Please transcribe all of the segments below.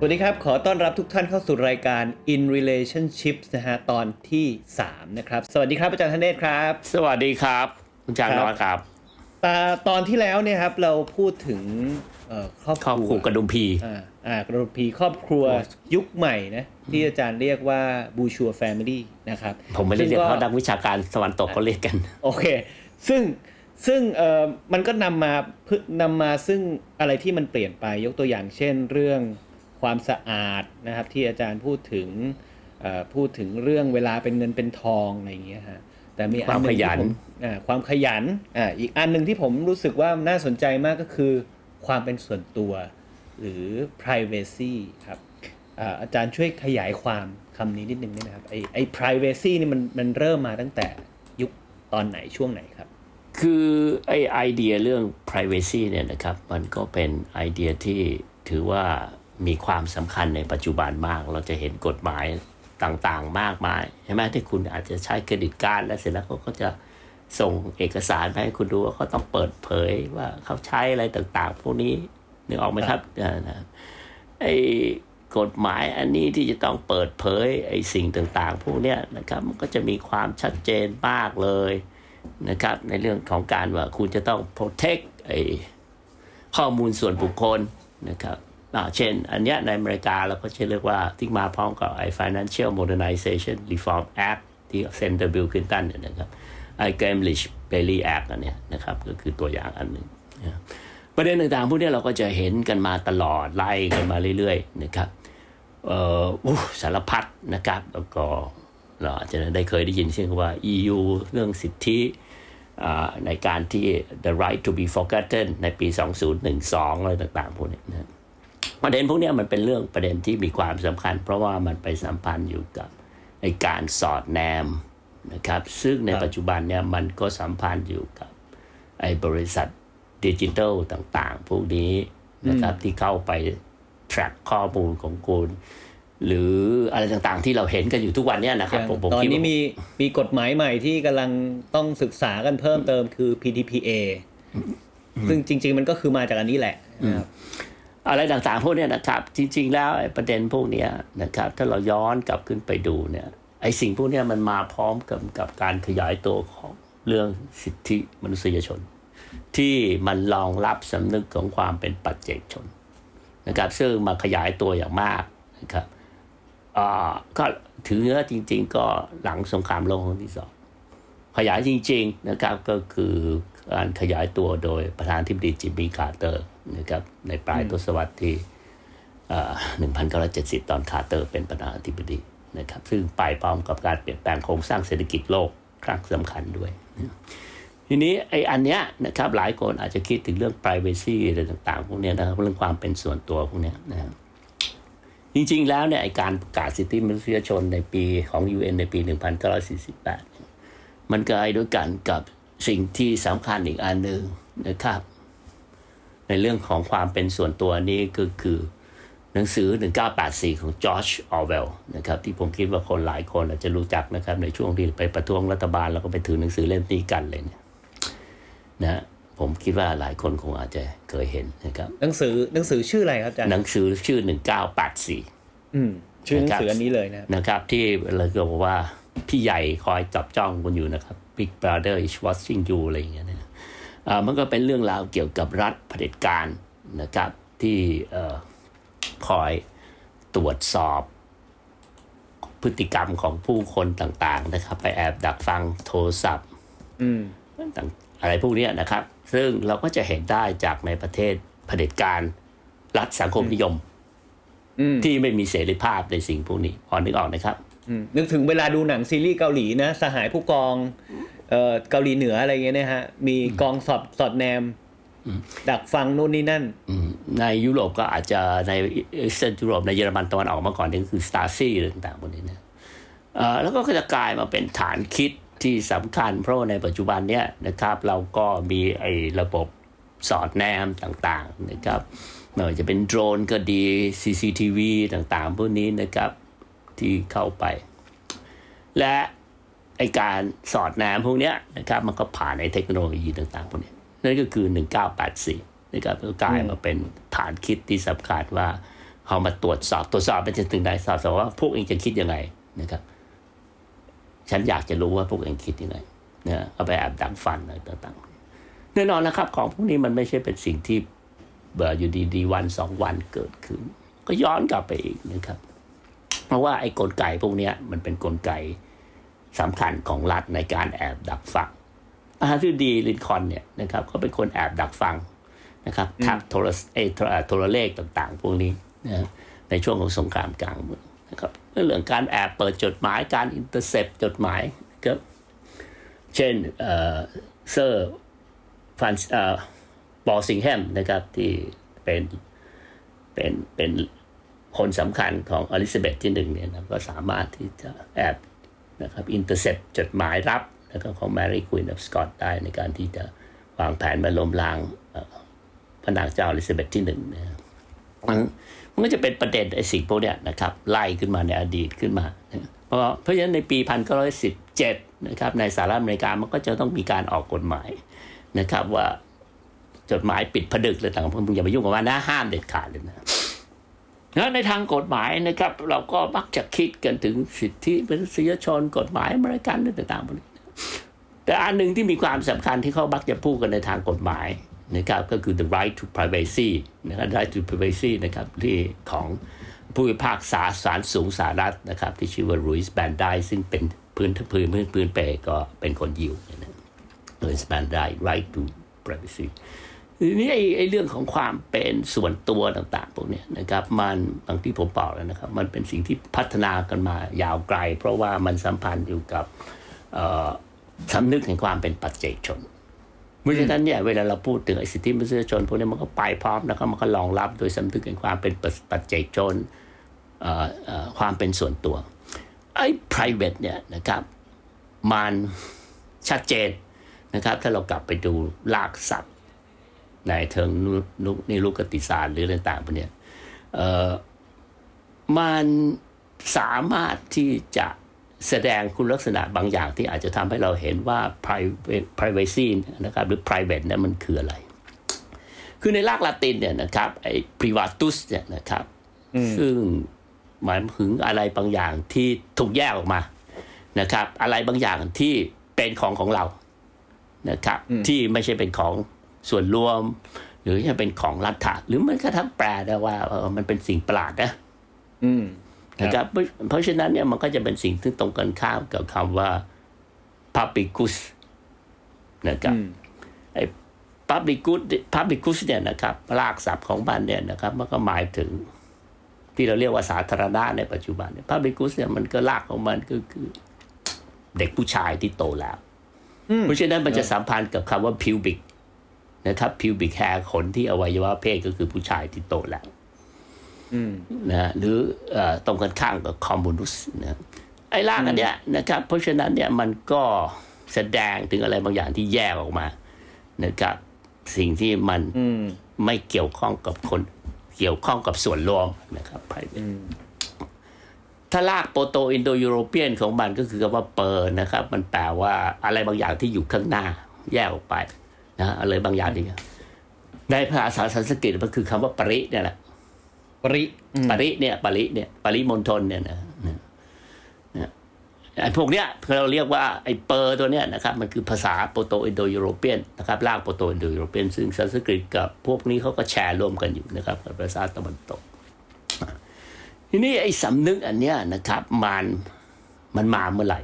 สวัสดีครับ ขอต้อนรับทุกท่านเข้าสู่รายการ In Relationships นะฮะ ตอนที่ 3 นะครับ สวัสดีครับอาจารย์ธเนศครับ สวัสดีครับ คุณจางครับนอนครับตาตอนที่แล้วเนี่ยครับเราพูดถึงเอ่อครอบคครอบรัวครัวกระดุมพีอ่าอ่ากระดูกผีครอบครัวยุคใหม่นะที่อาจารย์เรียกว่าบูชัวแฟมิลี่นะครับ ผมไม่ได้เรียกซึ่งเขานักวิชาการตะวันตกเขาเรียกกัน โอเค ซึ่งซึ่งเอ่อมันก็นำมาพึนำมาซึ่งอะไรที่มันเปลี่ยนไปยกตัวอย่างเช่นเรื่อง ความสะอาดนะครับ ที่อาจารย์พูดถึงเอ่อพูดถึงเรื่องเวลาเป็นเงินเป็นทองอะไรอย่างเงี้ยฮะแต่มีอันหนึ่งความขยันที่ผมอ่าความขยันอ่าอีกอันหนึ่งที่ผมรู้สึกว่าน่าสนใจมากก็คือความเป็นส่วนตัวหรือ privacy ครับอ่าอาจารย์ช่วยขยายความคำนี้นิดนึงได้ไหมครับไอไอ privacy นี่มันมันเริ่มมาตั้งแต่ยุคตอนไหนช่วงไหนครับ คือไอไอเดียเรื่อง privacy เนี่ยนะครับ มันก็เป็นไอเดียที่ถือว่า มีความสำคัญในปัจจุบันมาก เราจะเห็นกฎหมายต่างๆ มากมายใช่ไหมที่คุณอาจจะใช้เครดิตการ์ดแล้วเสร็จแล้วเขาก็จะส่งเอกสารมาให้คุณดูว่าเขาต้องเปิดเผยว่าเขาใช้อะไรต่างๆ พวกนี้นึกออกไหมครับอ่านะไอ้กฎหมายอันนี้ที่จะต้องเปิดเผยไอ้สิ่งต่างๆ พวกเนี้ยนะครับมันก็จะมีความชัดเจนมากเลยนะครับ ในเรื่องของการว่าคุณจะต้อง protect ไอ้ข้อมูลส่วนบุคคลนะครับอ่า เช่น อันเนี้ยในอเมริกาเราก็จะเรียกว่าที่มาพร้อมกับไอ้ Financial Modernization Reform Act ที่เซนเตอร์บิลคลินตันเนี่ยนะครับไอ้ Gamlish Bailey Act อันเนี้ยนะครับก็คือตัวอย่างอันหนึ่งประเด็นต่างๆพวกนี้เราก็จะเห็นกันมาตลอดไล่กันมาเรื่อยๆนะครับเอ่ออู้สารพัดนะครับแล้วก็เราอาจจะได้เคยได้ยินเช่นคำว่า EU เรื่องสิทธิในการที่ the right to be forgotten ในปี 2012 อะไรต่างๆพวกนี้นะ ประเด็นพวกเนี้ยมันเป็นเรื่องประเด็นที่มีความสำคัญ เพราะว่ามันไปสัมพันธ์อยู่กับในการสอดแนมนะครับ ซึ่งในครับปัจจุบันเนี่ยมันก็สัมพันธ์อยู่กับไอ้บริษัทดิจิทัลต่าง ๆ พวกนี้นะครับที่เข้าไป track ข้อมูลของคุณหรืออะไรต่างๆที่เราเห็นกันอยู่ทุกวันเนี้ยนะครับผมผมตอนคิดนี้ว่ามีมีกฎหมายใหม่ที่กำลังต้องศึกษากันเพิ่มเติมคือ PDPA ซึ่งจริง ๆ มันก็คือมาจากอันนี้แหละนะครับ อะไรต่างๆพวกนี้นะครับ จริง ๆ แล้วประเด็นพวกนี้นะครับ ถ้าเราย้อนกลับขึ้นไปดูเนี่ยไอ้สิ่งพวกนี้มันมาพร้อมกับกับการขยายตัวของเรื่องสิทธิมนุษยชน ที่มันรองรับสำนึกของความเป็นปัจเจกชนนะครับซึ่งมาขยายตัวอย่างมากนะครับก็ถือเนื้อจริง ๆ ก็หลังสงครามโลกครั้งที่สองขยายจริง ๆ นะครับก็คือการขยายตัวโดยประธานาธิบดีจิมมี่คาร์เตอร์ นะครับในปลายทศวรรษที่เอ่อ1970 ตอนคาร์เตอร์เป็นประธานาธิบดีนะครับซึ่งไปพร้อมกับการเปลี่ยนแปลงโครงสร้างเศรษฐกิจโลกครั้งสำคัญด้วย ทีนี้ไอ้อันเนี้ยนะครับหลายคนอาจจะคิดถึงเรื่อง privacy อะไรต่างๆ พวกเนี้ยนะครับเรื่องความเป็นส่วนตัวพวกเนี้ยนะครับจริงๆ แล้วเนี่ยไอการประกาศสิทธิมนุษยชนในปีของ UN ในปี 1948 มันก็ไอ้ด้วยกันกับสิ่งที่สำคัญอีกอันหนึ่งนะครับ ในเรื่องของความเป็นส่วนตัวนี้ก็คือหนังสือ 1984 ของจอร์จออเวลนะครับที่ผมคิดว่าคนหลายคนอาจจะรู้จักนะครับในช่วงที่ไปประท้วงรัฐบาลแล้วก็ไปถือหนังสือเล่มนี้กันเลยเนี่ยนะผมคิดว่าหลายคนคงอาจจะเคยเห็นนะครับหนังสือหนังสือชื่ออะไรครับอาจารย์หนังสือชื่อ 1984 อืมชื่อหนังสือนะครับอันนี้เลยนะครับนะครับ ที่เราก็บอกว่าพี่ใหญ่คอยจับจ้องคุณอยู่นะครับ Big Brother is watching you อะไรอย่างเงี้ยนะอ่า มันก็เป็นเรื่องราวเกี่ยวกับรัฐเผด็จการนะครับที่เอ่อคอยตรวจสอบพฤติกรรมของผู้คนต่างๆนะครับ ไปแอบดักฟังโทรศัพท์อืมต่างอะไรพวกเนี้ยนะครับ ซึ่งเราก็จะเห็นได้จากในประเทศเผด็จการรัฐสังคมนิยมอืมที่ไม่มีเสรีภาพในสิ่งพวกนี้พอนึกออกนะครับอืมนึกถึงเวลาดูหนังซีรีส์เกาหลีนะ สหายผู้กอง เอ่อเกาหลีเหนืออะไรเงี้ยนะฮะ มีกองสอดสอดแนม ดักฟังนู่นนี่นั่นอืมในยุโรปก็อาจจะในเอเซนยุโรปในเยอรมันตะวันออกมาก่อนนี่คือสตาซี่อะไรต่างๆพวกนี้นะเอ่อแล้วก็จะกลายมาเป็นฐานคิดที่สำคัญเพราะในปัจจุบันเนี้ยนะครับ เราก็มีไอ้ระบบสอดแนมต่างๆนะครับไม่ว่าจะเป็นโดรนก็ดี CCTV ต่างๆ พวกนี้นะครับที่เข้าไป และ ไอการสอดแนมพวกเนี้ยนะครับมันก็ผ่านในเทคโนโลยีต่างๆพวกนี้นั่นก็คือ 1984นะครับก็กลายมาเป็นฐานคิดที่สำคัญว่าเอามาตรวจสอบตรวจสอบเป็นถึงไหนสอบสอบว่าพวกเองจะคิดยังไงนะครับ ฉันอยากจะรู้ว่าพวกเองคิดยังไงนะเอาไปแอบดักฟันอะไรต่างๆแน่นอนนะครับ ของพวกนี้มันไม่ใช่เป็นสิ่งที่เบื่ออยู่ดีๆวันสองวันเกิดขึ้น ก็ย้อนกลับไปอีกนะครับ เพราะว่าไอ้กลไกพวกเนี้ยมันเป็นกลไก สำคัญของรัฐในการแอบดักฟังประธานาธิบดีลินคอล์นเนี่ยนะครับก็เป็นคนแอบดักฟังนะครับทักโทรเอโทรโทรเลขต่างๆ พวกนี้นะในช่วงของสงครามกลางเมืองนะครับเรื่องการแอบเปิดจดหมายการอินเตอร์เซปจดหมายก็เช่นเซอร์ฟันบอสิงแฮมนะครับที่เป็นเป็นเป็นคนสำคัญของอลิซาเบธที่หนึ่งเนี่ยนะก็สามารถที่จะแอบ นะครับอินเตอร์เซปจดหมายรับนะครับของแมรี่ควีนออฟสกอตได้ในการที่จะวางแผนมาล้มล้างพระนางเจ้าอลิซาเบธที่หนึ่งนะมันมันก็จะเป็นประเด็นไอ้สิ่งพวกเนี้ยนะครับไล่ขึ้นมาในอดีตขึ้นมา เพราะเพราะฉะนั้นในปีพันเก้าร้อยสิบเจ็ดนะครับในสหรัฐอเมริกามันก็จะต้องมีการออกกฎหมายนะครับว่าจดหมายปิดผดึกเลยต่างๆมึงอย่าไปยุ่งกับมันนะห้ามเด็ดขาดเลยนะ แล้วในทางกฎหมายนะครับ เราก็มักจะคิดกันถึงสิทธิมนุษยชนกฎหมายอเริกันต่างๆแต่อันหนึ่งที่มีความสำคัญที่เขาบักจะพูดกันในทางกฎหมายนะครับก็คือ the right to privacy นะครับ right to privacy นะครับที่ของผู้พิพากษาศาลสูงสหรัฐนะครับ ที่ชื่อว่ารูอิสแบนไดซึ่งเป็นพื้นพื้นพื้นพื้นเปก็เป็นคนยิวนะรูอิสแบนได right to privacy ทีนี้ไอ้ไอ้เรื่องของความเป็นส่วนตัวต่างๆพวกนี้นะครับ มันบางที่ผมบอกแล้วนะครับ มันเป็นสิ่งที่พัฒนากันมายาวไกล เพราะว่ามันสัมพันธ์อยู่กับสำนึกแห่งความเป็นปัจเจกชนเพราะฉะนั้นเนี่ยเวลาเราพูดถึงสิทธิมนุษยชนพวกนี้มันก็ไปพร้อมนะครับมันก็รองรับโดยสำนึกแห่งความเป็นปัจเจกชนความเป็นส่วนตัวไอ้ private เนี่ยนะครับมันชัดเจนนะครับ ถ้าเรากลับไปดูลากศัพท์ ในเทิงนุนิรุกติศาสตร์หรืออะไรต่างๆพวกนี้มันสามารถที่จะแสดงคุณลักษณะบางอย่างที่อาจจะทำให้เราเห็นว่า privacy นะครับหรือ private เนี่ยมันคืออะไร คือในรากลาตินเนี่ยนะครับไอ้ privatus เนี่ยนะครับ ซึ่งหมายถึงอะไรบางอย่างที่ถูกแยกออกมานะครับ อะไรบางอย่างที่เป็นของของเรานะครับ ที่ไม่ใช่เป็นของ ส่วนรวม หรือจะเป็นของรัฐะหรือมันกระทั่งแปลได้ว่ามันเป็นสิ่งประหลาดนะนะครับเพราะฉะนั้นเนี่ยมันก็จะเป็นสิ่งที่ตรงกันข้ามกับคำว่า publicus นะครับไอ้ publicus publicus เนี่ยนะครับรากศัพท์ของมันเนี่ยนะครับ มันก็หมายถึง ที่เราเรียกว่าสาธารณะในปัจจุบันเนี่ย publicus เนี่ยมันก็รากของมันก็คือ เด็กผู้ชายที่โตแล้ว เพราะฉะนั้นมันจะสัมพันธ์กับคำว่า pubic นะครับ pubic hair ขนที่อวัยวะเพศก็คือผู้ชายที่โตแล้วนะหรือตรงกันข้ามกับ communis นะไอ้ร่างอันเนี้ยนะครับ เพราะฉะนั้นเนี่ยมันก็แสดงถึงอะไรบางอย่างที่แยกออกมานะครับ สิ่งที่มันไม่เกี่ยวข้องกับคนเกี่ยวข้องกับส่วนรวมนะครับถ้าราก Proto-Indo-European ของมันก็คือคำว่า per นะครับ มันแปลว่าอะไรบางอย่างที่อยู่ข้างหน้าแยกออกไป นะอะไรบางอย่างนี่ในภาษาสันสกฤตมันคือคำว่าปริเนี่ยแหละปริปริเนี่ยปริเนี่ยปริมณฑลเนี่ยนะไอ้พวกเนี้ยเราเรียกว่าไอ้ per ตัวเนี้ยนะครับมันคือภาษา Proto-Indo-European นะครับราก Proto-Indo-European ซึ่งสันสกฤตกับพวกนี้เขาก็แชร์ร่วมกันอยู่นะครับภาษาตะวันตก ทีนี้ไอ้สำนึกอันเนี้ยนะครับ มันมันมาเมื่อไหร่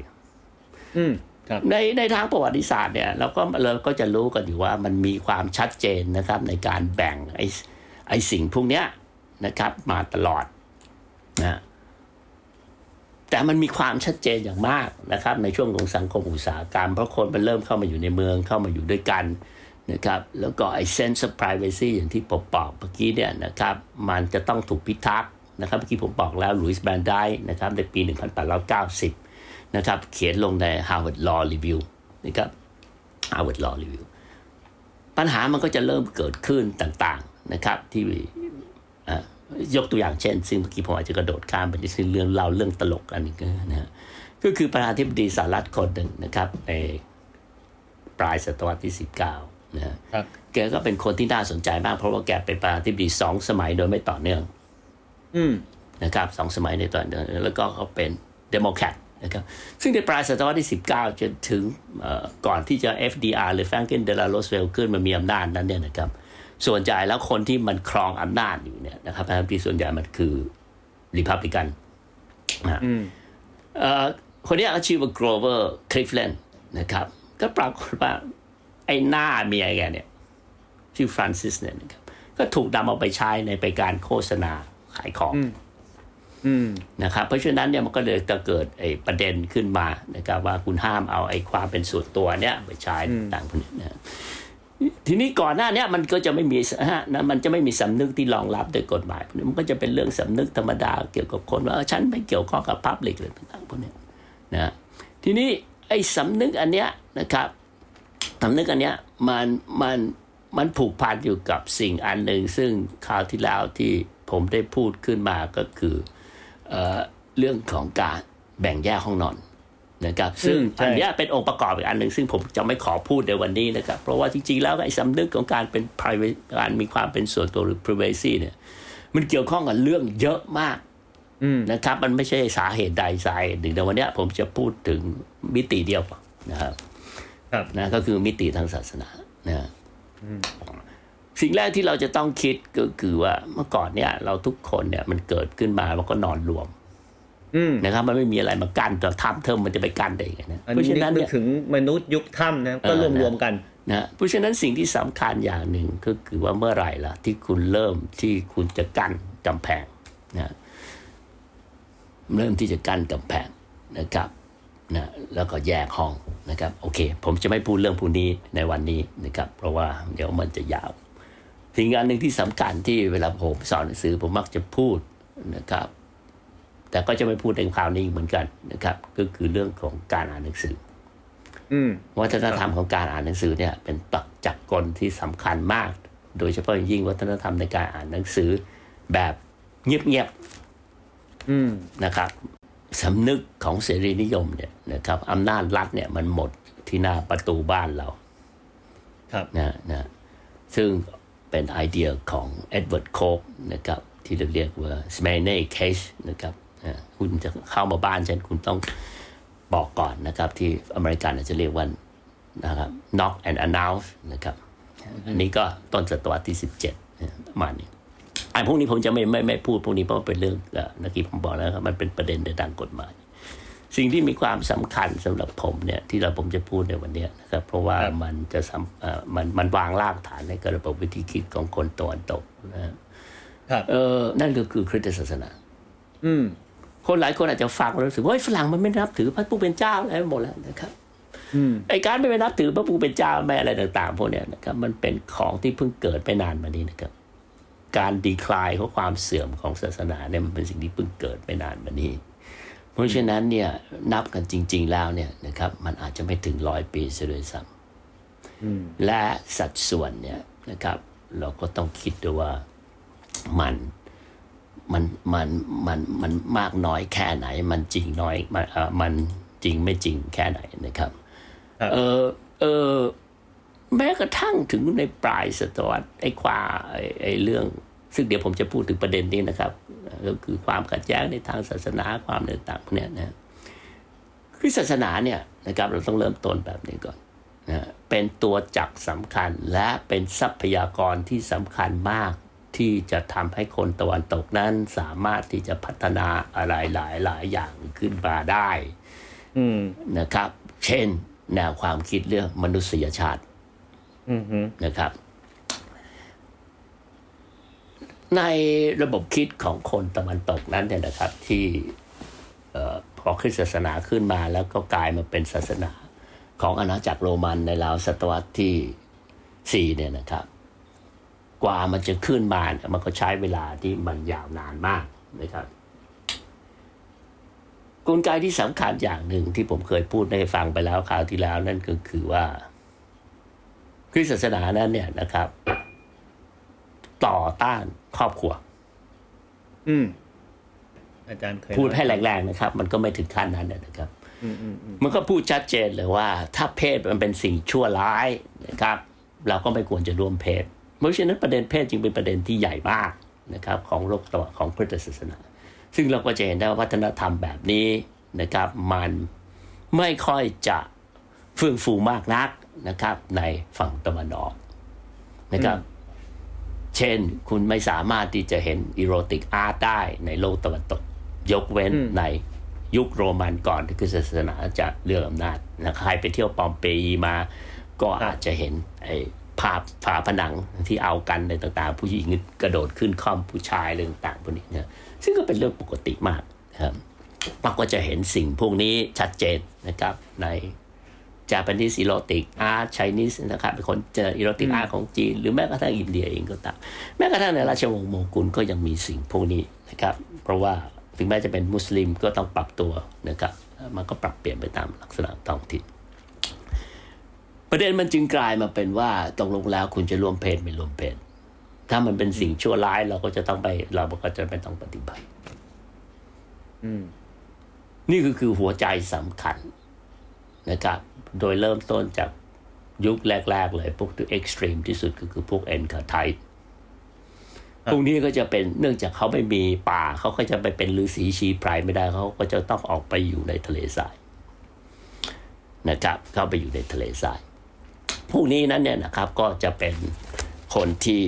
ในในทางประวัติศาสตร์เนี่ยเราก็เราก็จะรู้กันอยู่ว่ามันมีความชัดเจนนะครับในการแบ่งไอ้ไอ้สิ่งพวกเนี้ยนะครับมาตลอดนะแต่มันมีความชัดเจนอย่างมากนะครับ ในช่วงของสังคมอุตสาหกรรมเพราะคนมันเริ่มเข้ามาอยู่ในเมืองเข้ามาอยู่ด้วยกันนะครับแล้วก็ไอ้ sense of privacy อย่างที่ผมบอกเมื่อกี้เนี่ยนะครับมันจะต้องถูกพิทักษ์นะครับเมื่อกี้ผมบอกแล้วลุยส์แบนไดนะครับในปี 1890 นะครับ เขียนลงใน Harvard Law Review นะครับ Harvard Law Review ปัญหามันก็จะเริ่มเกิดขึ้นต่างๆนะครับ ที่อะยกตัวอย่างเช่น ซึ่งเมื่อกี้ผมอาจจะกระโดดข้ามไปในเรื่องเล่าเรื่องตลกอันนี้ก็นะฮะก็คือประธานาธิบดีสหรัฐคนหนึ่งนะครับในปลายศตวรรษที่ 19นะฮะครับแกก็เป็นคนที่น่าสนใจมาก เพราะว่าแกเป็นประธานาธิบดีสองสมัยโดยไม่ต่อเนื่อง อืมนะครับสองสมัยในตอนนั้นแล้วก็เขาเป็นเดโมแครต นะครับ ซึ่งในปลายศตวรรษที่ 19 จนถึงเอ่อก่อนที่จะ FDR หรือ Franklin Delano Roosevelt ขึ้นมามีอำนาจนั้นเนี่ยนะครับ ส่วนใหญ่แล้วคนที่มันครองอำนาจอยู่เนี่ยนะครับประธานาธิบดีส่วนใหญ่มันคือริพับลิกันนะอืมเอ่อคนนี้เขาชื่อว่า Grover Cleveland นะครับ ก็ปรากฏว่าไอ้หน้าเมียแกเนี่ยชื่อฟรานซิสเนี่ยนะครับก็ถูกนำเอาไปใช้ในไปการโฆษณาขายของอืม นะครับเพราะฉะนั้นเนี่ยมันก็เลยจะเกิดไอ้ประเด็นขึ้นมานะครับว่าคุณห้ามเอาไอ้ความเป็นส่วนตัวเนี่ยไปใช้ต่างๆพวกนี้นะทีนี้ก่อนหน้าเนี้มันก็จะไม่มีฮะนะมันจะไม่มีสำนึกที่รองรับโดยกฎหมายพวกนี้มันก็จะเป็นเรื่องสำนึกธรรมดาเกี่ยวกับคนว่าเออฉันไม่เกี่ยวข้องกับพับลิกเลยต่างๆพวกนี้นะทีนี้ไอ้สำนึกอันเนี้ยนะครับสำนึกอันเนี้ยมันมันมันผูกพันอยู่กับสิ่งอันหนึ่งซึ่งคราวที่แล้วที่ผมได้พูดขึ้นมาก็คือ เอ่อเรื่องของการแบ่งแยกห้องนอนนะครับซึ่งใช่อันเนี้ยเป็นองค์ประกอบอีกอันหนึ่งซึ่งผมจะไม่ขอพูดในวันนี้นะครับ เพราะว่าจริงๆ แล้วไอ้สำนึกของการเป็น private การมีความเป็นส่วนตัวหรือ privacy เนี่ยมันเกี่ยวข้องกับเรื่องเยอะมากอืมนะครับ มันไม่ใช่สาเหตุใดสาเหตุหนึ่งแต่วันเนี้ยผมจะพูดถึงมิติเดียวนะครับครับนะก็คือมิติทางศาสนานะ สิ่งแรกที่เราจะต้องคิดก็คือว่าเมื่อก่อนเนี่ย เราทุกคนเนี่ยมันเกิดขึ้นมามันก็นอนรวมอืมนะครับมันไม่มีอะไรมากั้นแต่ถ้ำเทิมมันจะไปกั้นได้ยังไงนะอันเพราะนี้ฉะนั้นนึเนี่กยถึงมนุษย์ยุคถ้ำนะก็เออรวมนะรวมกันนะเพราะฉะนั้นสิ่งที่สำคัญอย่างหนึ่งก็คือว่าเมื่อไหร่ล่ะ ที่คุณเริ่มที่คุณจะกั้นกำแพงนะเริ่มที่จะกั้นกำแพงนะครับนะแล้วก็แยกห้องนะครับ โอเค ผมจะไม่พูดเรื่องพวกนี้ในวันนี้นะครับ เพราะว่าเดี๋ยวมันจะยาว สิ่งอันหนึ่งที่สำคัญที่เวลาผมสอนหนังสือผมมักจะพูดนะครับ แต่ก็จะไม่พูดในคราวนี้เหมือนกันนะครับ ก็คือเรื่องของการอ่านหนังสืออืมวัฒนธรรมของการอ่านหนังสือเนี่ย เป็นตักจักรกลที่สำคัญมาก โดยเฉพาะอย่างยิ่งวัฒนธรรมในการอ่านหนังสือแบบเงียบอืมๆนะครับสำนึกของเสรีนิยมเนี่ยนะครับอำนาจรัฐเนี่ยมันหมดที่หน้าประตูบ้านเรา ครับนะนะซึ่ง เป็นไอเดียของเอ็ดเวิร์ดโคกนะครับที่เราเรียกว่า s m a n e case นะครับคุณจะเข้ามาบ้านฉันคุณต้องบอกก่อนนะครับ ที่อเมริกันอาจจะเรียกว่านะครับ knock and announce นะครับอันนี้ก็ต้นศตวรรษที่ 17ประมาณนี้ไอ้พวกนี้ผมจะไม่ไม่ไม่พูดพวกนี้เพราะว่าเป็นเรื่องเมื่อกี้ผมบอกแล้วครับมันเป็นประเด็นในทางกฎหมาย สิ่งที่มีความสำคัญสำหรับผมเนี่ยที่เราผมจะพูดในวันเนี้ยนะครับเพราะว่าครับมันจะสำเอ่อมันมันวางรากฐานในกระบบวิธีคิดของคนตะวันตกนะฮะครับเออนั่นก็คือคริสตศาสนา อืมคนหลายคนอาจจะฟังแล้วรู้สึกว่าเฮ้ยฝรั่งมันไม่นับถือพระผู้เป็นเจ้าอะไรหมดแล้วนะครับอืมไอการไม่ไปนับถือพระผู้เป็นเจ้าไม่อะไรต่าง ๆ พวกเนี้ยนะครับมันเป็นของที่เพิ่งเกิดไม่นานมานี้นะครับ การดีคลายของความเสื่อมของศาสนาเนี่ยมันเป็นสิ่งที่เพิ่งเกิดไม่นานมานี้ เพราะฉะนั้นเนี่ยนับกันจริง ๆ แล้วเนี่ยนะครับมันอาจจะไม่ถึงร้อยปีเสียด้วยซ้ำและสัดส่วนเนี่ยนะครับ เราก็ต้องคิดด้วยว่ามันมันมันมันมันมากน้อยแค่ไหน มันจริงน้อยมันเอ่อมันจริงไม่จริงแค่ไหนนะครับครับเออเออแม้กระทั่งถึงในปลายศตวรรษไอ้ความไอ้ไอ้เรื่อง ซึ่งเดี๋ยวผมจะพูดถึงประเด็นนี้นะครับ ก็คือความขัดแย้งในทางศาสนาความต่างๆพวกเนี้ยนะคือศาสนาเนี่ยนะครับเราต้องเริ่มต้นแบบนี้ก่อนนะเป็นตัวจักรสำคัญและเป็นทรัพยากรที่สำคัญมากที่จะทำให้คนตะวันตกนั้นสามารถที่จะพัฒนาอะไรหลายๆอย่างขึ้นมาได้นะครับ เช่น แนวความคิดเรื่องมนุษยชาติอนะครับ ในระบบคิดของคนตะวันตกนั้นเนี่ยนะครับที่พอคริสตศาสนาขึ้นมาแล้วก็กลายมาเป็นศาสนาของอาณาจักรโรมันในราวศตวรรษที่สี่เนี่ยนะครับ กว่ามันจะขึ้นมาเนี่ยมันก็ใช้เวลาที่มันยาวนานมากนะครับกลไกที่สำคัญอย่างหนึ่งที่ผมเคยพูดให้ฟังไปแล้วคราวที่แล้วนั่นก็คือว่าคริสตศาสนานั้นเนี่ยนะครับ ต่อต้านครอบครัว อืมอาจารย์เคยพูดให้แรงๆนะครับ มันก็ไม่ถึงขั้นนั้นนะครับมันก็พูดชัดเจนเลยว่า ถ้าเพศมันเป็นสิ่งชั่วร้ายนะครับ เราก็ไม่ควรจะร่วมเพศ เพราะฉะนั้นประเด็นเพศจึงเป็นประเด็นที่ใหญ่มากนะครับ ของโลกตะวันของพุทธศาสนา ซึ่งเราก็จะเห็นได้ว่าวัฒนธรรมแบบนี้นะครับ มันไม่ค่อยจะเฟื่องฟูมากนักนะครับ ในฝั่งตะวันออกนะครับ เช่น คุณไม่สามารถที่จะเห็นอีโรติกอาร์ตได้ในโลกตะวันตก ยกเว้นในยุคโรมันก่อนที่คริสตศาสนาจะเลื่อนอำนาจนะใครไปเที่ยวปอมเปอีมา ก็อาจจะเห็นไอ้ภาพฝาผนังที่เอากันในต่างๆ ผู้หญิงกระโดดขึ้นค่อมผู้ชายอะไรต่างๆพวกนี้เนี่ยซึ่งก็เป็นเรื่องปกติมากนะครับเราก็จะเห็นสิ่งพวกนี้ชัดเจนนะครับใน จา p a n e s e erotic art Chinese นะครับเป็นคนเจอ erotic art ของจีน หรือแม้กระทั่งอินเดียเองก็ตามแม้กระทั่งในราชวงศ์โมกุลก็ยังมีสิ่งพวกนี้นะครับเพราะว่าถึงแม้จะเป็นมุสลิมก็ต้องปรับตัวนะครับมันก็ปรับเปลี่ยนไปตามลักษณะท้องถิ่นประเด็นมันจึงกลายมาเป็นว่าตกลงแล้วคุณจะร่วมเพศไม่ร่วมเพศถ้ามันเป็นสิ่งชั่วร้ายเราก็จะต้องไป เราก็จะไม่ต้องปฏิบัตินี่ก็คือหัวใจสำคัญ นะครับ โดยเริ่มต้นจากยุคแรก ๆ เลยพวกที่เอ็กซ์ตรีมที่สุดก็คือพวกเอ็นคาไทพวกนี้ก็จะเป็นเนื่องจากเขาไม่มีป่าเขาก็จะไปเป็นฤาษีชีไพรไม่ได้เขาก็จะต้องออกไปอยู่ในทะเลทรายนะครับเข้าไปอยู่ในทะเลทรายพวกนี้นั้นเนี่ยนะครับก็จะเป็นคนที่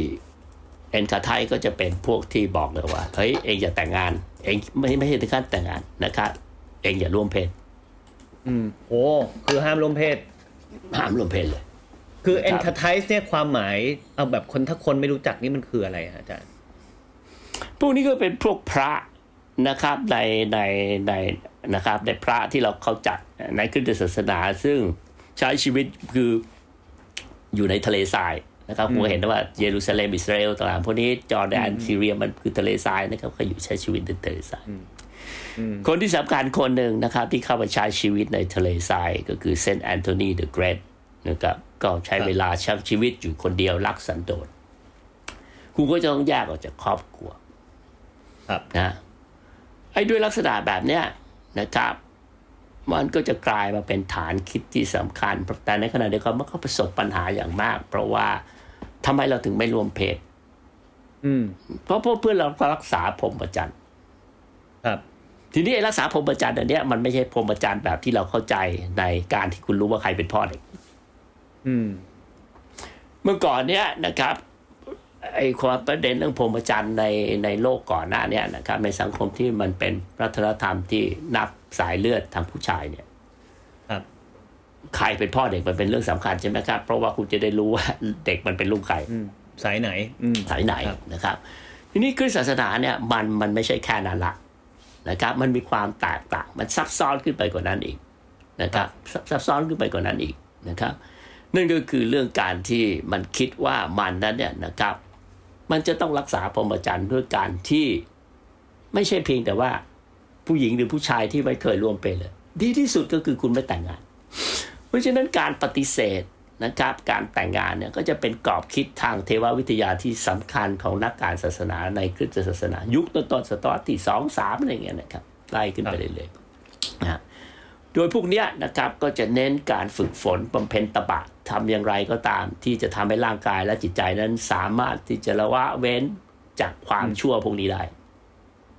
เอ็นคาไทก็จะเป็นพวกที่บอกเลยว่าเฮ้ยเองอย่าแต่งงานเองไม่ไม่ใช่ถึงขั้นแต่งงานนะครับเองอย่าร่วมเพศ อืมโอ้คือห้ามร่วมเพศ ห้ามร่วมเพศเลย คือครับ entice เนี่ยความหมายเอาแบบคนถ้าคนไม่รู้จักนี่มันคืออะไรฮะอาจารย์พวกนี้ก็เป็นพวกพระนะครับในในในนะครับในพระที่เราเขาจัดในคริสตศาสนาซึ่งใช้ชีวิตคืออยู่ในทะเลทรายนะครับผมเห็นว่าเยรูซาเล็มอิสราเอลต่างๆพวกนี้จอร์แดนซีเรียมันคือทะเลทรายนะครับเขาอยู่ใช้ชีวิตในทะเลทราย คนที่สำคัญคนหนึ่งนะครับ ที่เข้ามาใช้ชีวิตในทะเลทรายก็คือเซนต์แอนโทนีเดอะเกรทนะครับก็ใช้เวลาใช้ชีวิตอยู่คนเดียวรักสันโดษคุณก็จะต้องแยกออกจากครอบครัว ครับนะไอ้ด้วยลักษณะแบบเนี้ยนะครับ มันก็จะกลายมาเป็นฐานคิดที่สำคัญ แต่ในขณะเดียวกันมันก็ประสบปัญหาอย่างมาก เพราะว่าทำไมเราถึงไม่รวมเพศอืมเพราะพวกเพื่อนเราก็รักษาพรหมจรรย์ครับ ทีนี้ไอ้รักษาพรหมจรรย์อันเนี้ยมันไม่ใช่พรหมจรรย์แบบที่เราเข้าใจในการที่คุณรู้ว่าใครเป็นพ่อเด็กอืมเมื่อก่อนเนี้ยนะครับไอ้ความประเด็นเรื่องพรหมจรรย์ในในโลกก่อนหน้าเนี้ยนะครับ ในสังคมที่มันเป็นวัฒนธรรมที่นับสายเลือดทางผู้ชายเนี่ยครับใครเป็นพ่อเด็กมันเป็นเรื่องสำคัญใช่ไหมครับ เพราะว่าคุณจะได้รู้ว่าเด็กมันเป็นลูกใครอืมสายไหนอืมสายไหนครับนะครับ ทีนี้คือศาสนาเนี่ยมันมันไม่ใช่แค่นั้นละ นะครับมันมีความแตกต่างมันซับซ้อนขึ้นไปกว่านั้นอีกนะครับซับซ้อนขึ้นไปกว่านั้นอีกนะครับ นั่นก็คือเรื่องการที่มันคิดว่ามันนั้นเนี่ยนะครับ มันจะต้องรักษาพรหมจรรย์ด้วยการที่ไม่ใช่เพียงแต่ว่าผู้หญิงหรือผู้ชายที่ไม่เคยร่วมเป็นเลย ดีที่สุดก็คือคุณไม่แต่งงาน เพราะฉะนั้นการปฏิเสธ นะครับการแต่งงานเนี่ยก็จะเป็นกรอบคิดทางเทววิทยาที่สำคัญของนักการศาสนาในคริสตศาสนา ยุคต้นๆศตวรรษที่สองสามอะไรเงี้ยนะครับไล่ขึ้นไปเรื่อยๆนะฮะโดยพวกเนี้ยนะครับก็จะเน้นการฝึกฝนบำเพ็ญตบะทำอย่างไรก็ตาม ที่จะทำให้ร่างกายและจิตใจนั้นสามารถที่จะละวะเว้นจากความชั่วพวกนี้ได้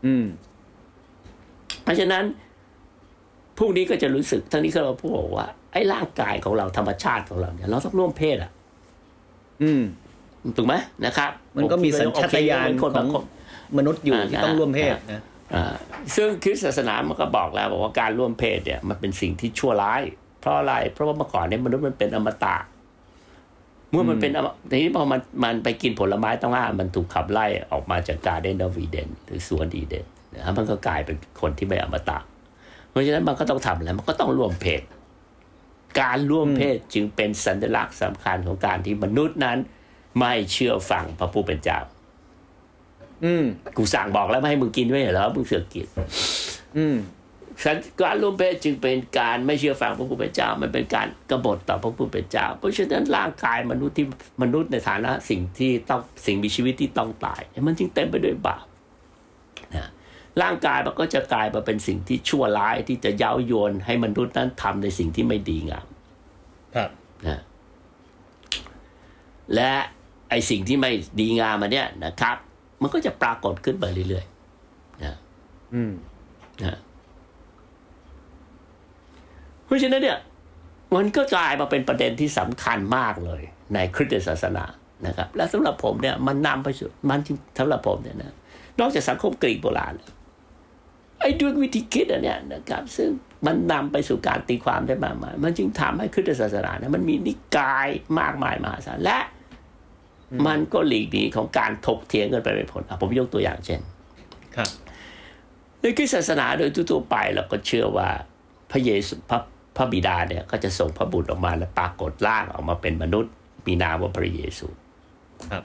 อืม เพราะฉะนั้นพวกนี้ก็จะรู้สึกทั้งนี้ก็เราพูดบอกว่าไอ้ร่างกายของเราธรรมชาติของเราเนี่ยเราต้องร่วมเพศอะ อืมถูกไหมนะครับ มันก็มีสัญชาตญาณโอเคเป็นคนขบาองงคนมนุษย์อยู่อ่าที่ต้องร่วมเพศอ่านะอ่าซึ่งคริสตศาสนามันก็บอกแล้วบอกว่าการร่วมเพศเนี่ยมันเป็นสิ่งที่ชั่วร้าย เพราะอะไร เพราะว่าเมื่อก่อนเนี่ยมนุษย์มันเป็นอมตะ เมื่อมันเป็นอมทีนี้พอมันมันไปกินผลไม้ต้องห้ามมันถูกขับไล่ออกมาจากการเดนดอวีเดนหรือสวนดีเดนนะครับมันก็กลายเป็นคนที่ไม่อมตะ เพราะฉะนั้นมันก็ต้องทำอะไรมันก็ต้องร่วมเพศ การร่วมเพศจึงเป็นสัญลักษณ์สำคัญของการที่มนุษย์นั้น ไม่เชื่อฟังพระผู้เป็นเจ้า อืมกูสั่งบอกแล้วไม่ให้มึงกินไม่เหรอมึงเสือกกินอืมการร่วมเพศจึงเป็นการไม่เชื่อฟังพระผู้เป็นเจ้า มันเป็นการกบฏต่อพระผู้เป็นเจ้า เพราะฉะนั้นร่างกายมนุษย์ที่มนุษย์ในฐานะสิ่งที่ต้องสิ่งมีชีวิตที่ต้องตาย มันจึงเต็มไปด้วยบาปนะ ร่างกายมันก็จะกลายมาเป็นสิ่งที่ชั่วร้ายที่จะเย้ายวนให้มนุษย์นั้นทำในสิ่งที่ไม่ดีงาม ครับนะและไอสิ่งที่ไม่ดีงามมันเนี่ยนะครับ มันก็จะปรากฏขึ้นไปเรื่อยๆนะอืมนะเพราะฉะนั้นเนี่ย มันก็กลายมาเป็นประเด็นที่สำคัญมากเลย ในคริสตศาสนานะครับ และสำหรับผมเนี่ย มันนำไปสู่มันจริงสำหรับผมเนี่ยนะนอกจากสังคมกรีกโบราณ ไอ้ด้วยวิธีคิดอันเนี้ยนะครับ ซึ่งมันนำไปสู่การตีความได้มากมาย มันจึงทำให้คริสตศาสนาเนี่ยมันมีนิกายมากมายมหาศาลและ มันก็หลีกหนีของการถกเถียงกันไปไม่พ้นอะผมยกตัวอย่างเช่น ครับในคริสตศาสนาโดยทั่วๆไปเราก็เชื่อว่าพระเยซูพระพระบิดาเนี่ยก็จะส่งพระบุตรออกมาและปรากฏร่างออกมาเป็นมนุษย์ มีนามว่าพระเยซู ครับ